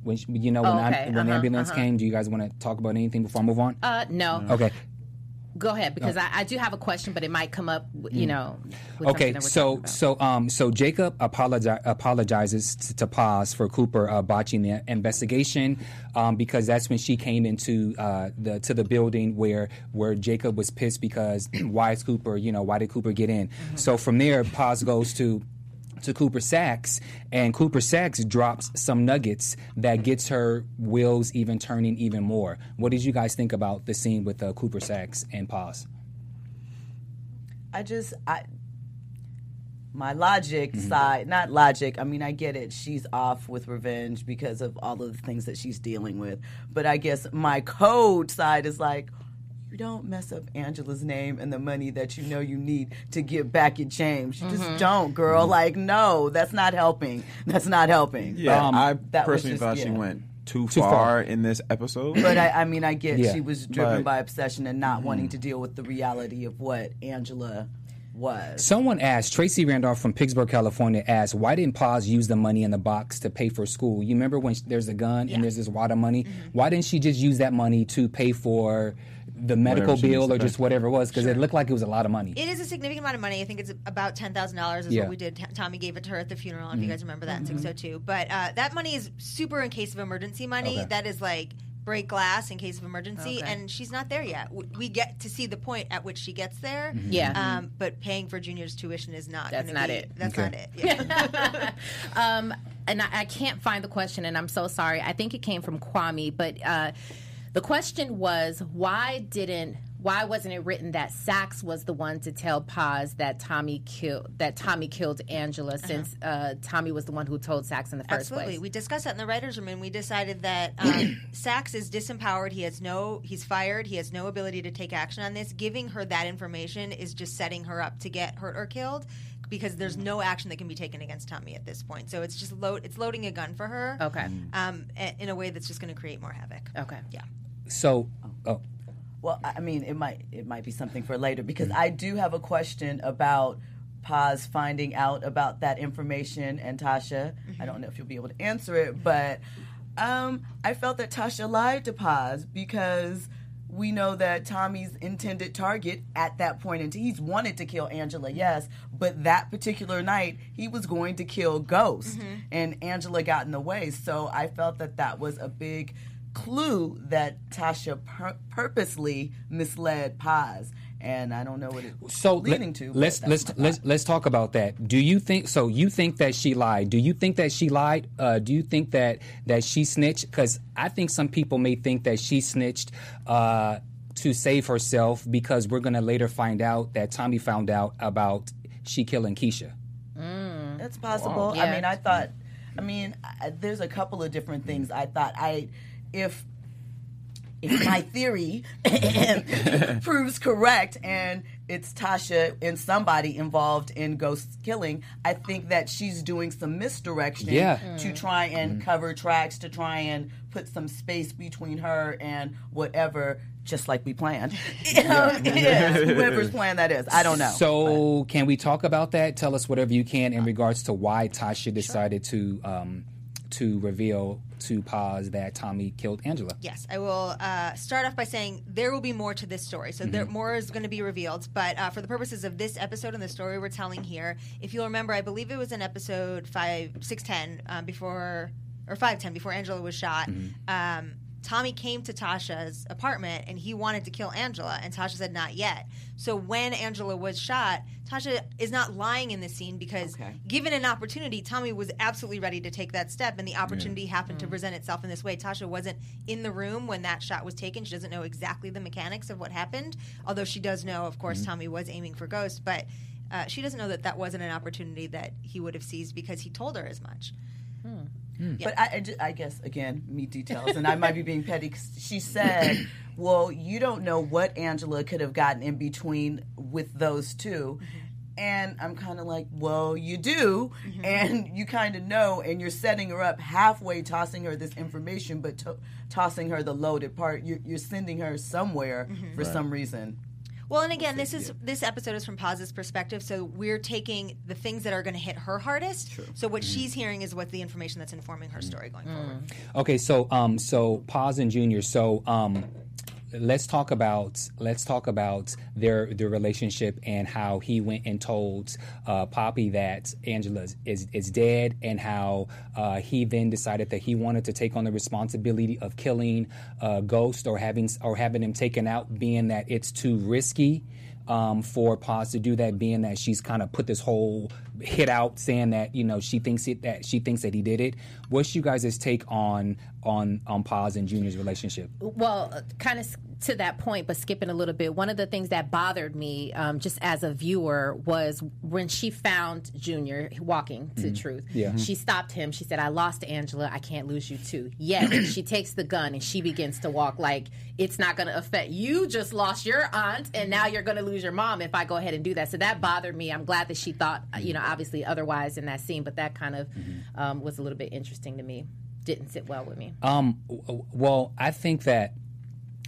S2: When she, you know when,
S4: Oh,
S2: am-
S4: okay,
S2: when the
S4: uh-huh,
S2: ambulance
S4: uh-huh.
S2: came, do you guys want to talk about anything before I move on?
S4: Uh, no.
S2: okay.
S4: Go ahead because I, I do have a question, but it might come up. You know. with
S2: Okay,
S4: something that we're
S2: so so um so Jacob apologi- apologizes to, to Paz for Cooper uh, botching the investigation um, because that's when she came into uh, the to the building where where Jacob was pissed because [CLEARS THROAT] why is Cooper you know why did Cooper get in? So from there, Paz goes to to Cooper Saxe, and Cooper Saxe drops some nuggets that gets her wheels even turning even more. What did you guys think about the scene with uh, Cooper Saxe and Paz?
S6: I just I my logic side, not logic. I mean, I get it. She's off with revenge because of all of the things that she's dealing with. But I guess my code side is like, you don't mess up Angela's name and the money that you know you need to give back at James. You just mm-hmm. don't, girl. Mm-hmm. Like, no, that's not helping. That's not helping.
S5: Yeah,
S2: Um,
S5: I
S6: that
S5: personally
S6: just-
S5: thought she went too,
S2: Too
S5: far,
S2: far.
S5: in this episode.
S6: But I, I mean, I get
S2: Yeah,
S6: she was driven
S5: but-
S6: by obsession and not wanting mm-hmm. to deal with the reality of what Angela was.
S2: Someone asked, Tracy Randolph from Pittsburgh, California asked, why didn't Paz use the money in the box to pay for school? You remember when sh- there's a gun and there's this wad of money? Why didn't she just use that money to pay for the medical bill or just whatever it was? Because it looked like it was a lot of money.
S7: It is a significant amount of money. I think it's about ten thousand dollars is
S2: Yeah.
S7: what we did. T- Tommy gave it to her at the funeral. If you guys remember that in six oh two. But uh, that money is super in case of emergency money.
S2: Okay.
S7: That is like break glass in case of emergency,
S4: Okay.
S7: and she's not there yet. We get to see the point at which she gets there.
S4: Yeah.
S7: Um, but paying for Junior's tuition is not.
S4: That's not
S7: be-
S4: it.
S7: That's
S2: Okay.
S7: not it. Yeah. [LAUGHS]
S4: um, and I, I can't find the question, and I'm so sorry. I think it came from Kwame, but uh, the question was why didn't why wasn't it written that Saxe was the one to tell Paz that Tommy killed that Tommy killed Angela since uh, Tommy was the one who told Saxe in the first
S7: Absolutely.
S4: place?
S7: We discussed that in the writers' room, and we decided that [CLEARS THROAT] um, Saxe is disempowered. He has no, he's fired. He has no ability to take action on this. Giving her that information is just setting her up to get hurt or killed, because there's no action that can be taken against Tommy at this point. So it's just load, it's loading a gun for her.
S4: Okay.
S7: Um, in a way that's just going to create more havoc.
S4: Okay.
S7: Yeah.
S2: So, oh,
S6: Well, I I mean, it might it might be something for later because I do have a question about Paz finding out about that information and Tasha. I don't know if you'll be able to answer it, but um, I felt that Tasha lied to Paz because we know that Tommy's intended target at that point, and he's wanted to kill Angela, yes, but that particular night he was going to kill Ghost, and Angela got in the way. So I felt that that was a big clue that Tasha pur- purposely misled Paz, and I don't know what it was
S2: so let-
S6: leading to. but
S2: let's let's let's let's talk about that. Do you think so? You think that she lied? Do you think that she lied? Uh, do you think that that she snitched? Because I think some people may think that she snitched uh, to save herself because we're gonna later find out that Tommy found out about she killing Keisha.
S6: That's possible.
S4: Yeah.
S6: I mean, I thought. I mean, I, there's a couple of different things. I thought I, if if my [COUGHS] theory [COUGHS] proves correct and it's Tasha and somebody involved in ghost killing, I think that she's doing some misdirection
S2: Yeah.
S6: to try and cover tracks, to try and put some space between her and whatever, just like we planned. [LAUGHS] [LAUGHS] You know, is, whoever's [LAUGHS] plan that is. I don't know.
S2: So, can we talk about that? Tell us whatever you can in regards to why Tasha decided to um, to reveal to Paz that Tommy killed Angela.
S7: Yes, I will uh, start off by saying there will be more to this story. So there, more is going to be revealed. But uh, for the purposes of this episode and the story we're telling here, if you'll remember, I believe it was in episode five, six, ten, um, before or five, ten, before Angela was shot. Um, Tommy came to Tasha's apartment and he wanted to kill Angela, and Tasha said not yet. So when Angela was shot, Tasha is not lying in this scene because
S6: Okay.
S7: given an opportunity, Tommy was absolutely ready to take that step, and the opportunity happened to mm. present itself in this way. Tasha wasn't in the room when that shot was taken. She doesn't know exactly the mechanics of what happened, although she does know, of course, mm-hmm. Tommy was aiming for Ghost, but uh, she doesn't know that that wasn't an opportunity that he would have seized because he told her as much. Hmm. Mm.
S6: But I, I I guess again, me details, and I might be being petty. Cause she said, [COUGHS] "Well, you don't know what Angela could have gotten in between with those 2 mm-hmm. and I'm kind of like, "Well, you do, mm-hmm. and you kind of know, and you're setting her up halfway, tossing her this information, but to- tossing her the loaded part. You're, you're sending her somewhere mm-hmm. for some reason."
S7: Well, and again, this is this episode is from Paz's perspective, so we're taking the things that are going to hit her hardest. So what she's hearing is what the information that's informing her story going forward.
S2: Okay, so um, so Paz and Junior. So um, let's talk about let's talk about their their relationship and how he went and told uh, Papi that Angela is, is dead, and how uh, he then decided that he wanted to take on the responsibility of killing uh, Ghost or having or having him taken out, being that it's too risky. Um, for Paz to do that, being that she's kind of put this whole hit out, saying that you know she thinks it that she thinks that he did it. What's you guys' take on on on Paz and Junior's relationship?
S4: well, kind of to that point, but skipping a little bit, one of the things that bothered me um, just as a viewer was when she found Junior walking to truth.
S2: Yeah.
S4: She stopped him. She said, I lost Angela. I can't lose you too. Yet she takes the gun and she begins to walk like it's not going to affect you. Just lost your aunt and now you're going to lose your mom if I go ahead and do that. So that bothered me. I'm glad that she thought, you know, obviously otherwise in that scene, but that kind of um, was a little bit interesting to me. Didn't sit well with me.
S2: Um, well, I think that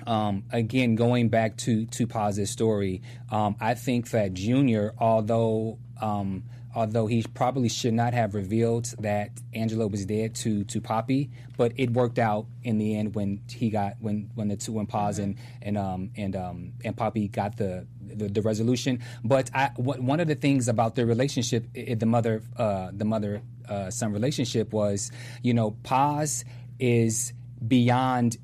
S2: um, again, going back to to Paz's story, um, I think that Junior, although um, although he probably should not have revealed that Angela was dead to to Papi, but it worked out in the end when he got when when the two when Paz and and um and um and Papi got the the, the resolution. But I what, one of the things about their relationship, i- i- the mother uh, the mother uh, son relationship was, you know, Paz is beyond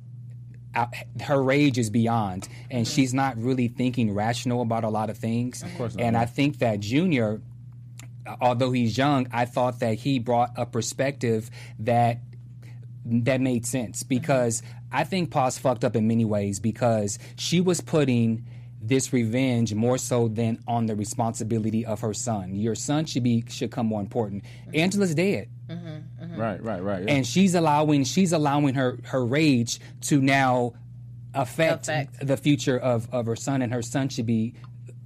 S2: out, her rage is beyond, and mm-hmm. she's not really thinking rational about a lot of things. Of course, not. and I think that Junior, uh, although he's young, I thought that he brought a perspective that that made sense mm-hmm. because I think Paz fucked up in many ways because she was putting this revenge more so than on the responsibility of her son. Your son should be should come more important. Angela's dead
S5: Right, right, right. yeah.
S2: and she's allowing she's allowing her her rage to now affect,
S4: Affect.
S2: the future of of her son and her son should be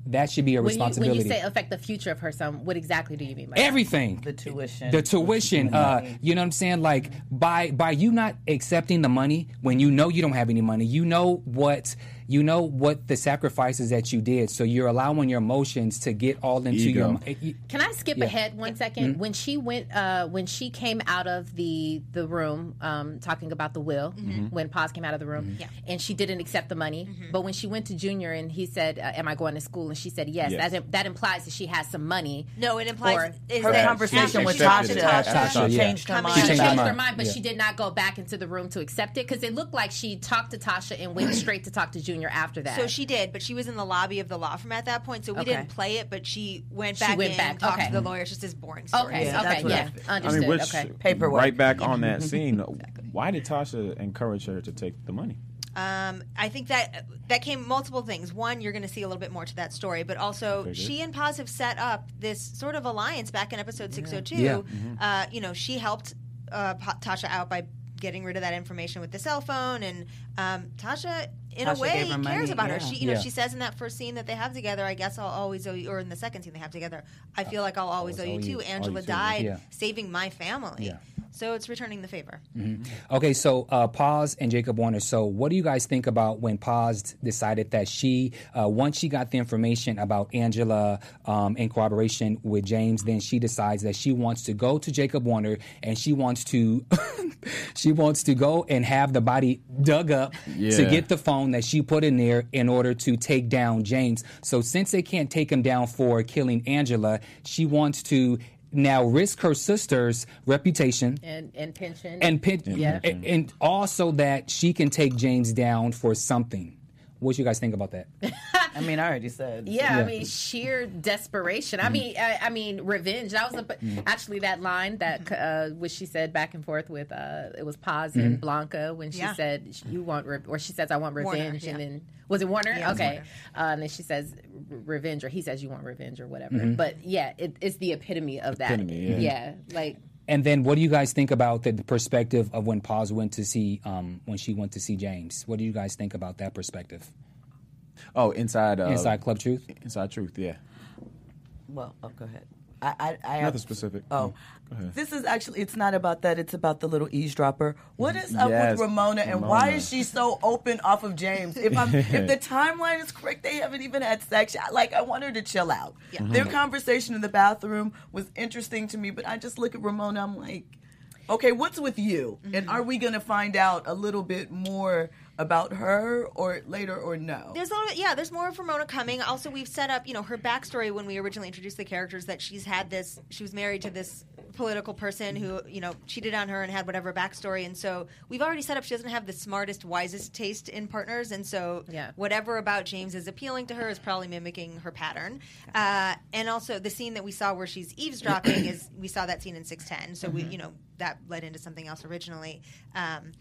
S2: that should be a
S4: When you, when you say affect the future of her son, what exactly do you mean by that?
S2: everything
S6: The tuition.
S2: the tuition uh you know what i'm saying like by by you not accepting the money when you know you don't have any money you know what you know what the sacrifices that you did so you're allowing your emotions to get all into
S5: Ego.
S2: your
S4: Can I skip ahead one second? When she went, uh, when she came out of the the room, um, talking about the will, when Paz came out of the room,
S7: Yeah.
S4: and she didn't accept the money, but when she went to Junior and he said, uh, "Am I going to school?" and she said, "Yes,"
S5: Yes.
S4: that that implies that she has some money.
S7: No, it implies
S6: her
S7: that
S6: conversation with
S7: she talked
S6: Tasha,
S2: Tasha, yeah.
S6: changed her mind.
S4: She
S2: changed
S4: changed
S2: her
S4: her
S2: mind.
S4: mind, but
S2: Yeah.
S4: she did not go back into the room to accept it because it looked like she talked to Tasha and went straight to talk to Junior after that.
S7: So she did, but she was in the lobby of the law firm at that point, so we
S4: Okay.
S7: didn't play it. But she went
S4: She
S7: back
S4: went
S7: in,
S4: back,
S7: talked
S4: okay.
S7: to the lawyer. It's just this boring story.
S4: okay,
S6: Yeah,
S4: okay, yeah,
S6: I-
S5: I mean, which
S4: okay.
S6: Paperwork.
S5: right back on that [LAUGHS] scene. Why did Tasha encourage her to take the money?
S7: Um, I think that that came multiple things. One, you're going to see a little bit more to that story, but also she and Paz have set up this sort of alliance back in episode 602.
S2: Yeah.
S7: Uh, you know, she helped uh, Pa- Tasha out by getting rid of that information with the cell phone, and um, Tasha, in
S6: Tasha
S7: a way,
S6: gave
S7: cares
S6: money,
S7: about her. She, you know,
S2: Yeah.
S7: she says in that first scene that they have together, "I guess I'll always owe you," or in the second scene they have together, "I feel like I'll always owe you too." Angela
S5: too.
S7: died
S2: Yeah.
S7: saving my family,
S2: Yeah.
S7: so it's returning the favor.
S2: Okay, so uh, Paz and Jacob Warner. So, what do you guys think about when Paz decided that she, uh, once she got the information about Angela um, in cooperation with James, then she decides that she wants to go to Jacob Warner and she wants to, [LAUGHS] she wants to go and have the body dug up to get the phone that she put in there in order to take down James. So, since they can't take him down for killing Angela, she wants to. Now risk her sister's reputation
S4: and and pension
S2: and pin,
S4: Yeah.
S2: and, and also that she can take James down for something. What you guys think about that? [LAUGHS]
S6: I mean, I already said.
S4: Yeah, I mean sheer desperation.
S2: Mm-hmm.
S4: I mean, I, I mean revenge. That was the, actually that line that uh, which she said back and forth with. Uh, it was Paz
S2: Mm-hmm.
S4: and Blanca when she
S7: Yeah.
S4: said you want, re- or she says I want
S7: Warner,
S4: revenge, and then was it Warner?
S7: Yeah, it
S4: okay,
S7: Warner.
S4: Uh, and then she says revenge, or he says you want revenge, or whatever.
S2: Mm-hmm.
S4: But yeah, it, it's the epitome of that.
S5: Epitome, yeah.
S4: like
S2: And then, what do you guys think about the, the perspective of when Paz went to see um, when she went to see James? What do you guys think about that perspective?
S5: Oh, inside uh,
S2: Inside Club Truth.
S5: Inside Truth, yeah.
S6: Well, oh, go ahead. I, I, I
S5: Nothing
S6: have,
S5: specific.
S6: Oh,
S5: mm. Go
S6: this is actually, it's not about that. It's about the little eavesdropper. What is up
S5: Yes,
S6: with Ramona and why is she so open off of James? If I'm, if the [LAUGHS] timeline is correct, they haven't even had sex. Like, I want her to chill out. Their mm-hmm. conversation in the bathroom was interesting to me, but I just look at Ramona, I'm like, okay, what's with you? And mm-hmm. are we going to find out a little bit more about her or later or no?
S7: There's a little bit, yeah. There's more of Ramona coming. Also, we've set up, you know, her backstory when we originally introduced the characters that she's had this. She was married to this political person who, you know, cheated on her and had whatever backstory. And so we've already set up. She doesn't have the smartest, wisest taste in partners, and so
S4: Yeah.
S7: whatever about James is appealing to her is probably mimicking her pattern. Uh, and also the scene that we saw where she's eavesdropping is we saw that scene in Six Ten. So we, you know, that led into something else originally. Um,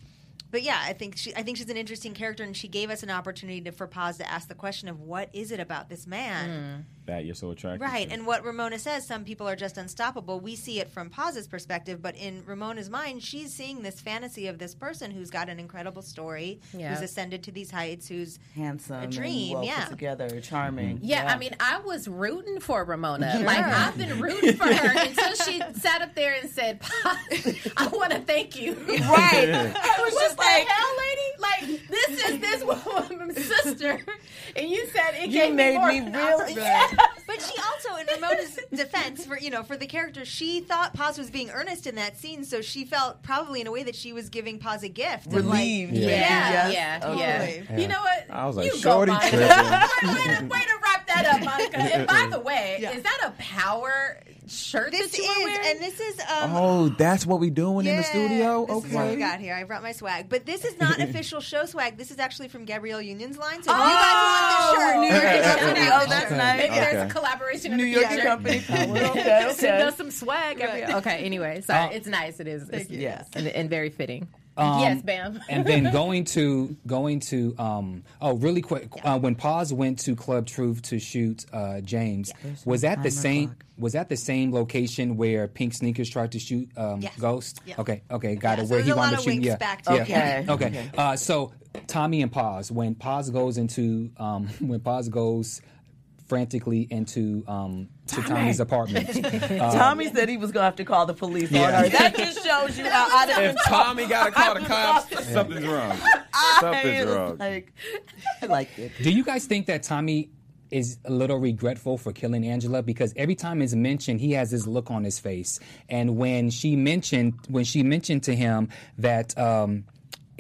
S7: but yeah, I think she, I think she's an interesting character, and she gave us an opportunity to, for Paz to ask the question of what is it about this man, mm.
S5: That you're so attracted
S7: right?
S5: to.
S7: And what Ramona says, some people are just unstoppable. We see it from Paz's perspective, but in Ramona's mind, she's seeing this fantasy of this person who's got an incredible story,
S4: Yeah.
S7: who's ascended to these heights, who's
S6: Handsome,
S7: a dream,
S6: and well
S7: yeah.
S6: put together, charming. Mm-hmm.
S4: Yeah, I mean, I was rooting for Ramona. [LAUGHS] Like, I've been rooting for her until she sat up there and said, "Pa, [LAUGHS] I want to thank you.
S6: right. [LAUGHS] I was
S4: What
S6: just
S4: the
S6: like,
S4: hell, lady? Like, this is this [LAUGHS] woman's sister. And you said it
S6: You
S4: gave
S6: made
S4: more
S6: me
S4: of an
S6: real
S4: oppor- Yes.
S7: But she also, in Ramona's defense, for you know, for the character, she thought Paz was being earnest in that scene, so she felt probably in a way that she was giving Paz a gift. of, like-
S6: relieved.
S4: Yeah,
S6: maybe,
S4: yeah,
S6: yes.
S4: yeah,
S6: Okay.
S4: You know what?
S5: I was like,
S4: you
S5: shorty
S4: go, Monica.
S5: tripping. [LAUGHS]
S4: way, way to, wrap that up, Monica. And by the way, is that a power shirt
S7: This
S4: that you
S7: is,
S4: wearing?
S7: and this is. Um,
S5: Oh, that's what we're doing in the studio?
S7: This is what we got here. I brought my swag, but this is not [LAUGHS] official show swag. This is actually from Gabrielle Union's line. So if you guys want this shirt,
S6: New York
S7: check
S6: Company.
S7: it out.
S6: Oh, that's
S5: Okay.
S6: nice.
S4: Maybe there's a collaboration.
S6: New
S4: the
S6: York
S4: future.
S6: Company power. [LAUGHS] Okay,
S4: Send
S6: okay.
S4: us some swag. Gabrielle. Okay. Anyway, so [LAUGHS]
S2: Uh,
S4: it's nice. It is. It's,
S6: Yes.
S4: and, and very fitting.
S2: Um,
S4: yes, Bamm.
S2: and then [LAUGHS] going to going to um, oh really quick uh, when Paz went to Club Truth to shoot uh, James was that the same was that the same location where Pink Sneakers tried to shoot um,
S7: Yes.
S2: Ghost
S7: Yeah.
S2: okay okay got
S7: Yeah,
S2: it
S7: so
S2: where
S7: there's
S2: he
S7: a
S2: wound
S7: lot
S2: up
S7: of
S2: shooting yeah
S7: back to
S2: yeah. [LAUGHS]
S6: Okay.
S2: okay uh, so Tommy and Paz when Paz goes into um, [LAUGHS] when Paz goes frantically into um, to Tommy's apartment [LAUGHS]
S6: Tommy said he was going to have to call the police on
S2: Yeah.
S6: her. That just shows you how out of
S5: If Tommy got to call the
S6: I
S5: cops, something's wrong.
S6: I
S5: Something's wrong.
S6: Like, I liked it.
S2: Do you guys think that Tommy is a little regretful for killing Angela? Because every time it's mentioned, he has this look on his face. And when she mentioned when she mentioned to him that um,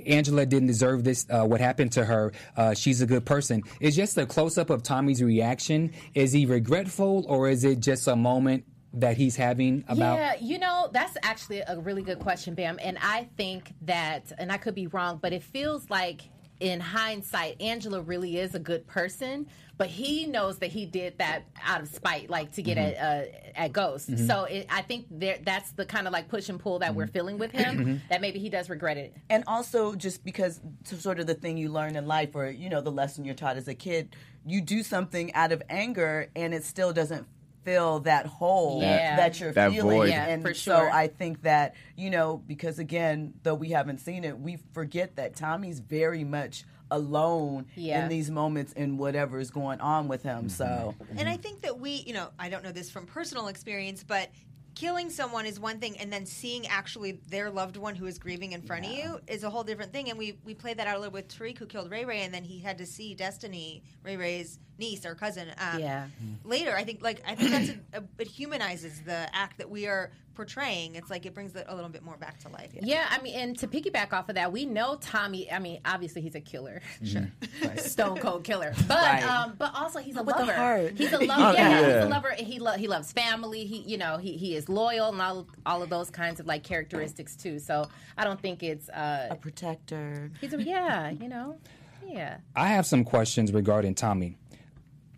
S2: Angela didn't deserve this, uh, what happened to her, uh, she's a good person. It's just a close up of Tommy's reaction. Is he regretful, or is it just a moment that he's having about?
S4: Yeah, you know, that's actually a really good question, Bamm. And I think that, and I could be wrong, but it feels like in hindsight, Angela really is a good person, but he knows that he did that out of spite, like to get
S2: Mm-hmm.
S4: at uh, at Ghost. So it, I think there, that's the kind of like push and pull that we're
S2: Mm-hmm.
S4: feeling with him. That maybe he does regret it.
S6: and also just because sort of the thing you learn in life or you know the lesson you're taught as a kid you do something out of anger and it still doesn't fill that hole
S4: Yeah.
S6: that you're
S5: That
S6: feeling
S5: void.
S4: Yeah,
S6: and
S4: for
S6: so i think that you know because again though we haven't seen it we forget that tommy's very much alone
S4: Yeah.
S6: in these moments and whatever is going on with him so
S7: And I think that we, you know, I don't know this from personal experience, but killing someone is one thing, and then seeing actually their loved one who is grieving in front of you is a whole different thing. And we we played that out a little with Tariq, who killed Ray Ray, and then he had to see Destiny, Ray Ray's niece or cousin. Um,
S4: Yeah.
S7: Later, I think like I think that's a, a, it humanizes the act that we are portraying. It's like it brings it a little bit more back to life.
S4: Yeah, I mean, and to piggyback off of that, we know Tommy. I mean, obviously he's a killer, Sure. [LAUGHS] stone cold killer, [LAUGHS] but
S6: Right.
S4: um, but also he's a
S6: With a
S4: lover.
S6: heart.
S4: He's a [LAUGHS] lover. yeah,
S5: yeah.
S4: he's a lover. He lo- he loves family. He you know he he is loyal and all all of those kinds of like characteristics too. So I don't think it's uh
S6: a protector
S4: he's a yeah you know yeah.
S2: I have some questions regarding Tommy.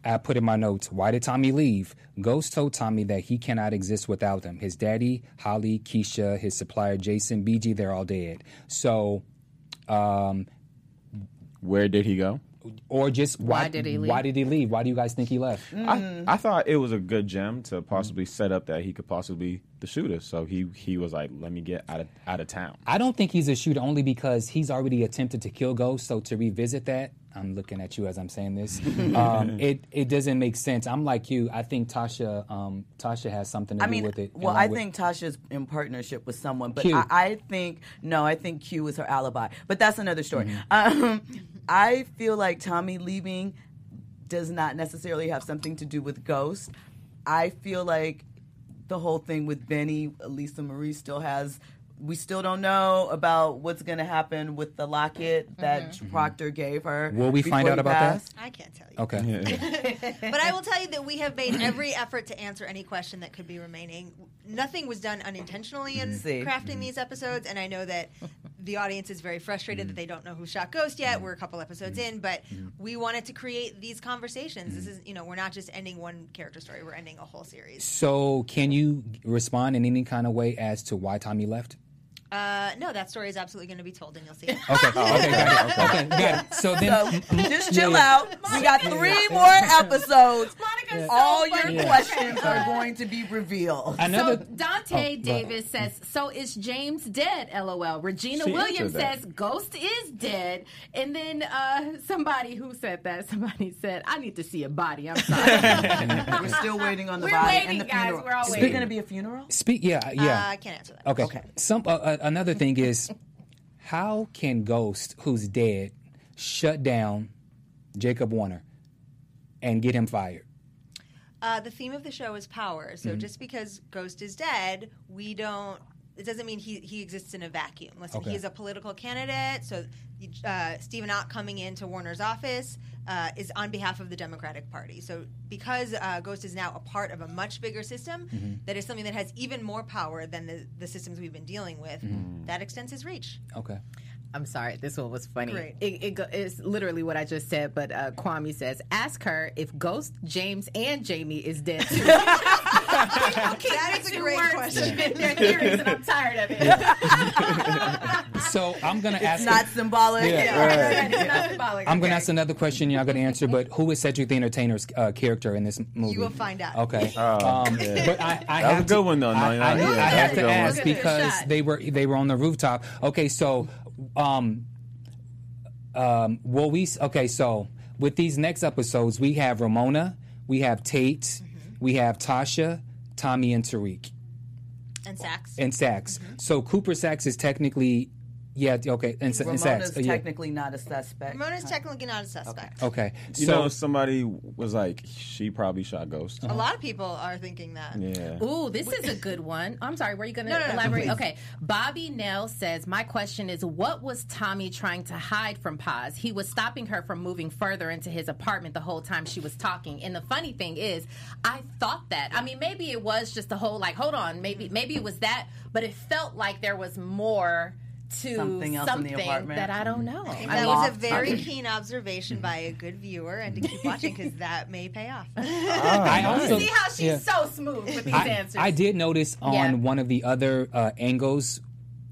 S2: I put in my notes, why did Tommy leave? Ghost told Tommy that he cannot exist without them. His daddy, Holly, Keisha, his supplier, Jason, BG, they're all dead. So, um,
S5: Where did he go?
S2: Or just why,
S4: Why did he leave?
S2: Why did he leave? Why do you guys think he left?
S5: I, I thought it was a good gem to possibly set up that he could possibly be the shooter. So he he was like, let me get out of out of town.
S2: I don't think he's a shooter only because he's already attempted to kill Ghost. So to revisit that, I'm looking at you as I'm saying this. [LAUGHS] um, it it doesn't make sense. I'm like you. I think Tasha um, Tasha has something to
S6: I
S2: do
S6: mean,
S2: with it.
S6: well,
S2: along
S6: I
S2: with-
S6: think Tasha's in partnership with someone, but I think no, I think Q is her alibi. But that's another story.
S2: Mm-hmm.
S6: Um, I feel like Tommy leaving does not necessarily have something to do with Ghost. I feel like the whole thing with Benny, Lisa Marie still has. We still don't know about what's going to happen with the locket that mm-hmm. Mm-hmm. Proctor gave her.
S2: Will we find out
S6: he
S2: about that?
S7: I can't tell you.
S2: Okay. [LAUGHS]
S7: but I will tell you that we have made every effort to answer any question that could be remaining. Nothing was done unintentionally in
S6: See.
S7: crafting mm-hmm. these episodes, and I know that the audience is very frustrated that mm. they don't know who shot Ghost yet. Mm. We're a couple episodes mm. in, but we wanted to create these conversations. This is, you know, we're not just ending one character story; we're ending a whole series.
S2: So, can you respond in any kind of way as to why Tommy left?
S7: Uh, no, that story is absolutely going to be told, and you'll see it. [LAUGHS]
S2: Oh, okay, okay, got it. Okay, got it. So then,
S6: So just chill out. We got three more episodes.
S4: Monica's so
S6: All your
S4: funny.
S6: questions are going to be revealed.
S2: another.
S4: So Dante
S2: Oh,
S4: Davis says, "So is James dead?" LOL. Regina
S5: She
S4: Williams
S5: answered that.
S4: says, "Ghost is dead." And then uh, somebody who said that, [LAUGHS] somebody said, "I need to see a body." I'm sorry. [LAUGHS]
S6: We're still waiting on the
S4: We're
S6: body
S4: waiting,
S6: and the
S4: guys.
S6: funeral.
S4: We're all
S6: Is
S4: waiting.
S6: it going to be a funeral?
S2: Speak. Yeah,
S7: Uh,
S2: yeah.
S7: I can't answer that.
S2: Okay.
S6: Okay.
S2: Some uh, uh, another thing is, how can Ghost, who's dead, shut down Jacob Warner and get him fired?
S7: Uh, the theme of the show is power.
S2: Mm-hmm.
S7: So just because Ghost is dead, we don't. It doesn't mean he, he exists in a vacuum. Listen,
S2: Okay.
S7: he's a political candidate. So uh, Stephen Ott coming into Warner's office uh, is on behalf of the Democratic Party. So because uh, Ghost is now a part of a much bigger system
S2: Mm-hmm.
S7: that is something that has even more power than the, the systems we've been dealing with,
S2: Mm-hmm.
S7: that extends his reach.
S2: Okay.
S4: I'm sorry, this one was funny.
S7: Great.
S4: It, it it's literally what I just said, but uh, Kwame says, "Ask her if Ghost, James, and Jamie is dead too." [LAUGHS] People
S7: That is a great
S4: words
S7: question.
S4: to fit their theories, and I'm tired of it. [LAUGHS]
S2: So I'm gonna ask.
S6: Not symbolic.
S4: It's not symbolic,
S2: I'm gonna
S4: okay.
S2: ask another question. You're not gonna answer, but who is Cedric the Entertainer's uh, character in this movie?
S7: You will find out.
S2: Okay.
S5: Oh,
S2: um,
S5: yeah.
S2: But I, I
S5: That was a good
S2: to,
S5: one, though. No,
S2: I, I,
S5: yeah,
S2: I have to ask because they were they were on the rooftop. Okay, so um, um, well, we okay. So with these next episodes, we have Ramona, we have Tate,
S4: Mm-hmm.
S2: we have Tasha, Tommy, and Tariq,
S7: And Saxe.
S2: and Saxe.
S4: Mm-hmm.
S2: So Cooper Saxe is technically, yeah, okay, and, and
S6: Ramona's
S2: Saxe. uh, yeah.
S6: technically not a suspect.
S7: Ramona's technically not a suspect.
S2: Okay,
S5: You
S2: so
S5: know, somebody was like, she probably shot Ghost.
S7: A lot of people are thinking that.
S5: Yeah.
S4: Ooh, this is a good one. I'm sorry, were you going to
S7: No, no, no,
S4: elaborate?
S7: please.
S4: Okay. Bobby Nell says, My question is, what was Tommy trying to hide from Paz? He was stopping her from moving further into his apartment the whole time she was talking. And the funny thing is, I thought that. I mean, maybe it was just the whole like, hold on, maybe maybe it was that, but it felt like there was more to
S6: Something else in the apartment.
S4: that I don't know.
S6: I
S7: that was a
S6: lost-
S7: very keen observation by a good viewer, and to keep [LAUGHS] watching because that may pay off. [LAUGHS]
S2: I also
S4: See how she's
S2: yeah.
S4: so smooth with these
S2: I,
S4: answers.
S2: I did notice on
S4: Yeah.
S2: one of the other uh, angles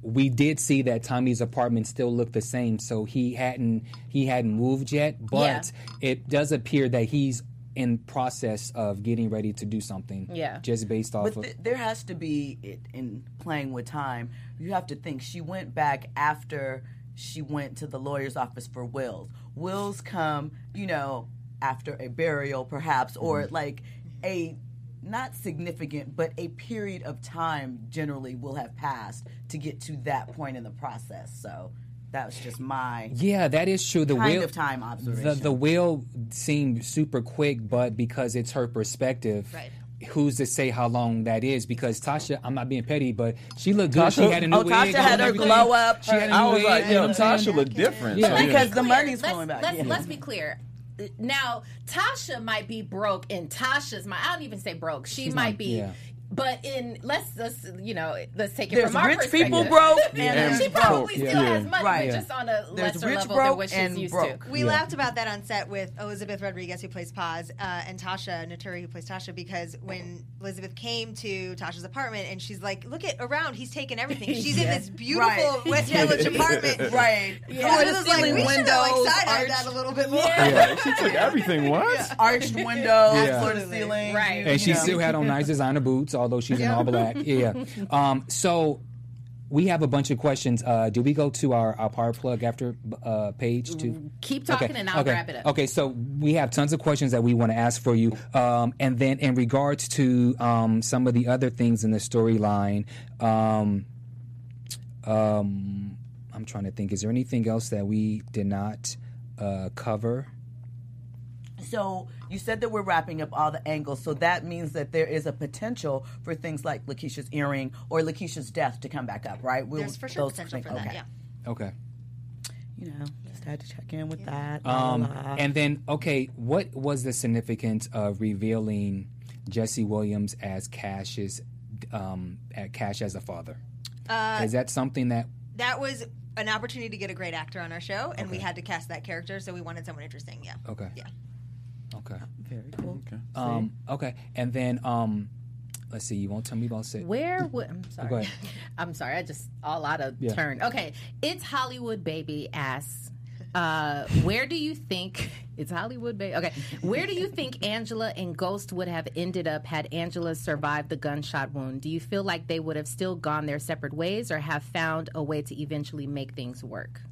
S2: we did see that Tommy's apartment still looked the same so he hadn't he hadn't moved yet but it does appear that he's in process of getting ready to do something
S4: Yeah.
S2: just based off
S6: But
S2: of
S6: th- there has to be it in playing with time. You have to think she went back after she went to the lawyer's office for wills. Wills come, you know, after a burial, perhaps, or
S2: Mm-hmm.
S6: like a not significant, but a period of time generally will have passed to get to that point in the process. So that was just my
S2: Yeah, that is true. The
S6: kind
S2: wheel,
S6: of time
S2: the
S6: observation.
S2: the wheel seemed super quick, but because it's her perspective.
S7: Right.
S2: Who's to say how long that is? Because Tasha, I'm not being petty, but she looked good. She had a new
S6: Oh, Tasha had her
S2: everything.
S6: glow up,
S2: She had a
S6: her-
S2: new
S5: I was
S2: wig,
S5: like,
S2: you know
S5: yo,
S2: what I'm saying?
S5: Tasha looked different.
S2: Yeah.
S5: So,
S6: Because
S5: yeah.
S6: the
S4: clear.
S6: money's
S4: let's,
S6: flowing back.
S4: Let's,
S6: Yeah.
S4: let's be clear. Now, Tasha might be broke in Tasha's mind. I don't even say broke. She
S2: She's
S4: might
S2: not-
S4: be.
S2: yeah.
S4: But in let's let's you know let's take it
S6: There's
S4: from our
S6: rich
S4: perspective.
S6: people broke [LAUGHS] and
S5: Yeah.
S6: there's
S4: she
S6: broke.
S4: probably still
S5: Yeah.
S4: has money,
S6: Right.
S4: but just on a
S6: There's
S4: lesser
S6: rich
S4: level than what she's used
S6: broke.
S4: to.
S7: We laughed about that on set with Elizabeth Rodriguez, who plays Paz, uh, and Tasha Naturi, who plays Tasha, because when Elizabeth came to Tasha's apartment and she's like, "Look at around, he's taken everything." [LAUGHS] She's in this beautiful
S6: Right.
S7: West Village apartment. [LAUGHS]
S6: Right.
S7: Yeah.
S6: Floor to
S7: was like,
S6: ceiling
S7: we should have like
S6: windows,
S7: side-eyed
S6: arched,
S7: that a little bit more.
S5: Yeah, she took everything. What?
S6: arched windows, floor to ceiling.
S4: Right.
S2: and she still had on nice designer boots, although she's in all black. Yeah. [LAUGHS] Um, so we have a bunch of questions. Uh, do we go to our, our power plug after uh, page two?
S4: Keep talking and I'll
S2: okay.
S4: wrap it up.
S2: Okay, so we have tons of questions that we want to ask for you. Um, and then in regards to um, some of the other things in the storyline, um, um, I'm trying to think, is there anything else that we did not uh, cover?
S6: So you said that we're wrapping up all the angles, so that means that there is a potential for things like Lakeisha's earring or Lakeisha's death to come back up, right? We'll,
S7: There's for sure
S6: those
S7: potential
S6: things-
S7: for that.
S6: okay.
S7: Yeah.
S2: Okay.
S6: You know, just had to check in with that.
S2: Um,
S6: la,
S2: and then, okay, what was the significance of revealing Jesse Williams as Cash's, um, at Cash as a father?
S7: Uh,
S2: Is that something that?
S7: That was an opportunity to get a great actor on our show, and we had to cast that character, so we wanted someone interesting. Yeah.
S2: Okay.
S7: Yeah.
S2: Okay.
S6: Very cool. Okay.
S2: Um, okay. And then, um, let's see. You won't tell me about Sid.
S4: Where would I'm sorry.
S2: Go ahead. [LAUGHS]
S4: I'm sorry. I just all out of
S2: Yeah.
S4: turn. Okay, it's Hollywood baby asks. Uh, where do you think [LAUGHS] it's Hollywood baby? Okay, where do you think Angela and Ghost would have ended up had Angela survived the gunshot wound? Do you feel like they would have still gone their separate ways, or have found a way to eventually make things work?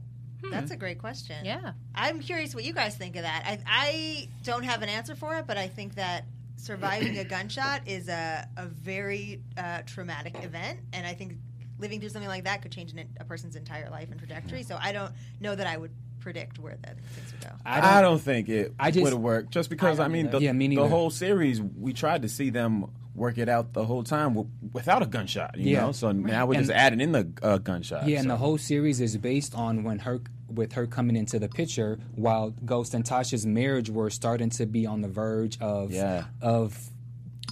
S7: That's a great question.
S4: Yeah.
S7: I'm curious what you guys think of that. I, I don't have an answer for it, but I think that surviving a gunshot is a, a very uh, traumatic event, and I think living through something like that could change an, a person's entire life and trajectory. So I don't know that I would predict where that things would go.
S5: I don't, think it
S2: I
S5: would have worked just because I, mean the,
S2: Yeah, me
S5: the whole series we tried to see them work it out the whole time w- without a gunshot you
S2: Yeah.
S5: know so now we're just adding in the uh, gunshot
S2: Yeah, and the whole series is based on when her with her coming into the picture while Ghost and Tasha's marriage were starting to be on the verge of
S5: Yeah.
S2: of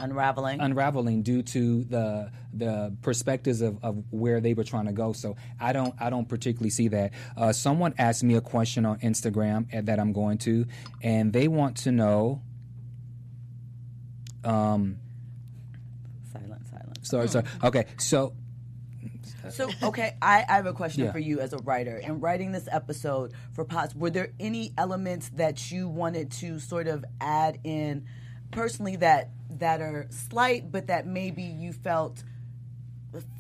S6: Unraveling.
S2: unraveling due to the the perspectives of, of where they were trying to go. So I don't I don't particularly see that. Uh, someone asked me a question on Instagram and that I'm going to, and they want to know. Um. Sorry. Sorry. Hmm. Okay. So
S6: So, okay, I, I have a question
S2: Yeah.
S6: for you as a writer. In writing this episode for Paz, were there any elements that you wanted to sort of add in personally that that are slight, but that maybe you felt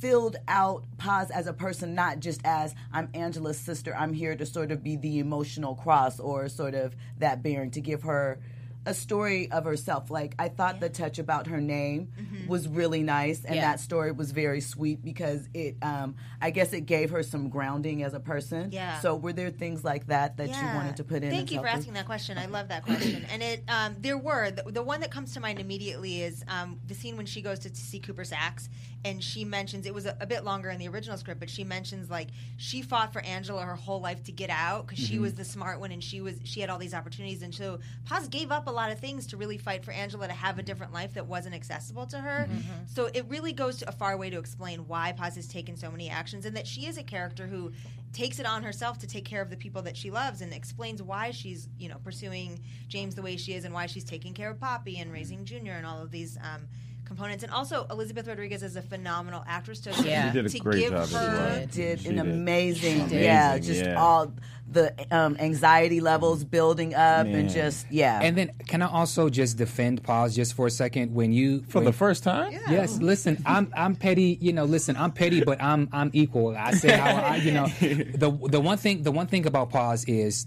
S6: filled out Paz as a person, not just as I'm Angela's sister. I'm here to sort of be the emotional cross or sort of that bearing to give her a story of herself. Like I thought the touch about her name was really nice, and
S4: Yeah.
S6: that story was very sweet because it, um, I guess, it gave her some grounding as a person.
S7: Yeah.
S6: So were there things like that that you wanted to put in?
S7: Thank you for asking that question. I love that question. and it, um, there were the, the one that comes to mind immediately is um, the scene when she goes to see Cooper Saxe, and she mentions it was a, a bit longer in the original script, but she mentions like she fought for Angela her whole life to get out because she was the smart one and she was she had all these opportunities, and so Paz gave up a lot of things to really fight for Angela to have a different life that wasn't accessible to her. her. So it really goes to a far way to explain why Paz has taken so many actions and that she is a character who takes it on herself to take care of the people that she loves and explains why she's, you know, pursuing James the way she is and why she's taking care of Papi and raising Junior and all of these um, components. And also Elizabeth Rodriguez is a phenomenal actress to,
S4: Yeah.
S5: She did a
S7: to
S5: great
S7: give
S5: job
S7: her
S5: well.
S6: did
S5: She
S6: an
S5: did.
S6: amazing,
S5: Amazing,
S6: yeah, just
S5: yeah.
S6: all the um, anxiety levels building up and just yeah.
S2: And then, can I also just defend Paz just for a second? When you
S5: For
S2: when-
S5: the first time?
S2: Yes, listen, I'm I'm petty, you know, listen, I'm petty, but I'm I'm equal. I say how I, you know, [LAUGHS] the the one thing the one thing about Paz is,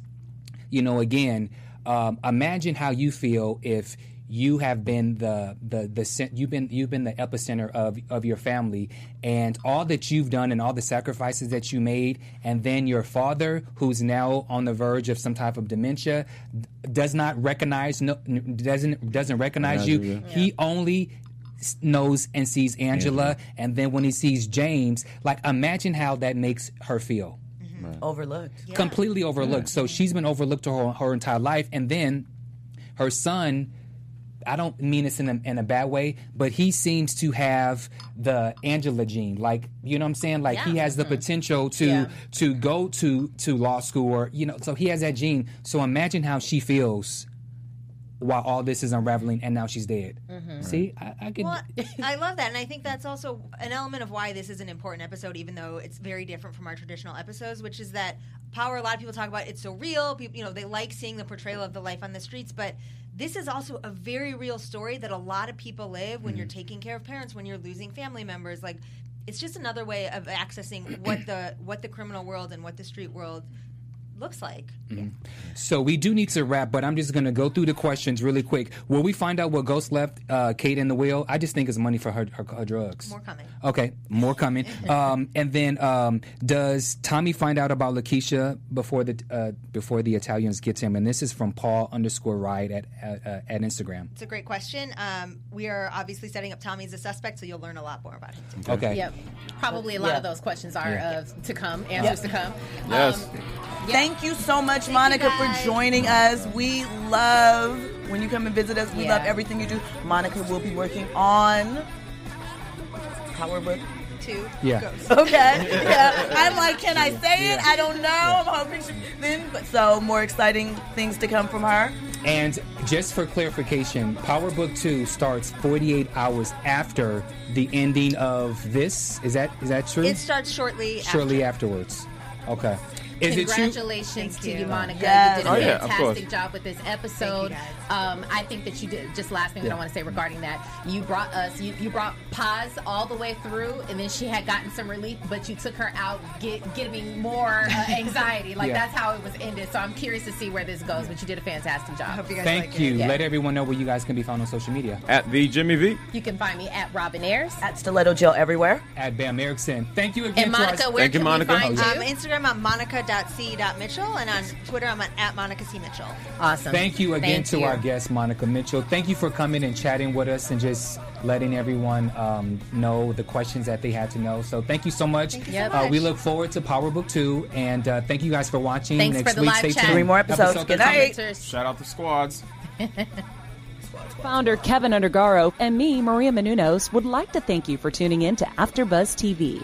S2: you know, again, um, imagine how you feel if you have been the the the you've been you've been the epicenter of of your family and all that you've done and all the sacrifices that you made. And then your father who's now on the verge of some type of dementia does not recognize no doesn't doesn't recognize you.
S5: Recognize
S2: he only knows and sees Angela, and then when he sees James, like imagine how that makes her feel. Mm-hmm.
S6: overlooked.
S2: Completely overlooked. So she's been overlooked her, her entire life, and then her son. I don't mean this in a, in a bad way, but he seems to have the Angela gene. Like, you know what I'm saying? Like he has the mm-hmm. potential to
S4: Yeah.
S2: to go to to law school or you know, so he has that gene. So imagine how she feels while all this is unraveling and now she's dead. Mm-hmm. See, I, I could
S7: Well, [LAUGHS] I love that, and I think that's also an element of why this is an important episode, even though it's very different from our traditional episodes. Which is that power. A lot of people talk about it's so real. People, you know, they like seeing the portrayal of the life on the streets, but this is also a very real story that a lot of people live when you're mm-hmm. taking care of parents, when you're losing family members. Like, it's just another way of accessing what the what the criminal world and what the street world looks like.
S2: So we do need to wrap, but I'm just going to go through the questions really quick. Will we find out what Ghost left uh, Kate in the wheel? I just think it's money for her, her, her drugs.
S7: More coming.
S2: Okay, more coming. [LAUGHS] um, and then um, does Tommy find out about Lakeisha before the uh, before the Italians get to him? And this is from Paul underscore Ride at at, uh, at Instagram.
S7: It's a great question. Um, we are obviously setting up Tommy as a suspect, so you'll learn a lot more about him. Too.
S2: Okay.
S4: Yep. Probably a lot
S6: Yeah.
S4: of those questions are uh, to come, answers to come.
S5: Yes.
S4: Um,
S6: Thank you so much,
S7: you,
S6: Monica, for joining us. We love when you come and visit us. We
S4: Yeah.
S6: love everything you do. Monica will be working on Power Book.
S7: Two.
S2: Yeah.
S7: Ghosts.
S6: Okay. [LAUGHS] yeah. I'm like, can I say it? I don't know. I'm hoping she then. But so more exciting things to come from her.
S2: And just for clarification, Power Book Two starts 48 hours after the ending of this. Is that is that true?
S7: It starts shortly.
S2: Shortly
S7: after.
S2: afterwards. Okay. Is it true?
S4: Congratulations to you,
S7: you.
S4: Monica.
S6: Yes.
S4: You did a
S5: Oh, yeah,
S4: fantastic
S5: course.
S4: job with this episode.
S7: Guys.
S4: um, I think that you did. Just last thing that I want to say regarding that, you brought us, you, you brought Paz all the way through, and then she had gotten some relief, but you took her out, get, giving more uh, [LAUGHS] anxiety. Like
S2: Yeah.
S4: that's how it was ended. So I'm curious to see where this goes. But you did a fantastic job.
S7: Hope you guys
S2: Thank
S7: like
S2: you.
S7: It.
S4: Yeah.
S2: Let everyone know where you guys can be found on social media.
S5: At the Jimmy V.
S4: You can find me at Robin Ayers.
S6: At Stiletto Jail everywhere.
S2: At Bamm Ericsen. Thank you again.
S4: And
S2: to our-
S4: Monica, where
S5: Thank you,
S4: can
S5: Monica.
S4: we find
S2: Oh,
S4: you?
S7: Um, Instagram at monica.c.mitchell and on Twitter I'm at, at Monica C. Mitchell.
S4: awesome.
S2: Thank you again
S4: Thank
S2: to
S4: you.
S2: our guest, Monica Mitchell. Thank you for coming and chatting with us and just letting everyone um, know the questions that they had to know. So thank you so much.
S7: Thank you
S4: Yep.
S7: so
S2: Uh,
S7: much.
S2: we look forward to Power Book 2. And uh, thank you guys for watching.
S4: Thanks
S2: Next
S4: for the
S2: week,
S4: live
S2: stay
S4: chat.
S2: tuned.
S6: Three more episodes.
S2: Episode
S6: Good night.
S4: Commenters.
S5: Shout out the squads. [LAUGHS]
S8: Founder Kevin Undergaro and me, Maria Menounos, would like to thank you for tuning in to AfterBuzz TV.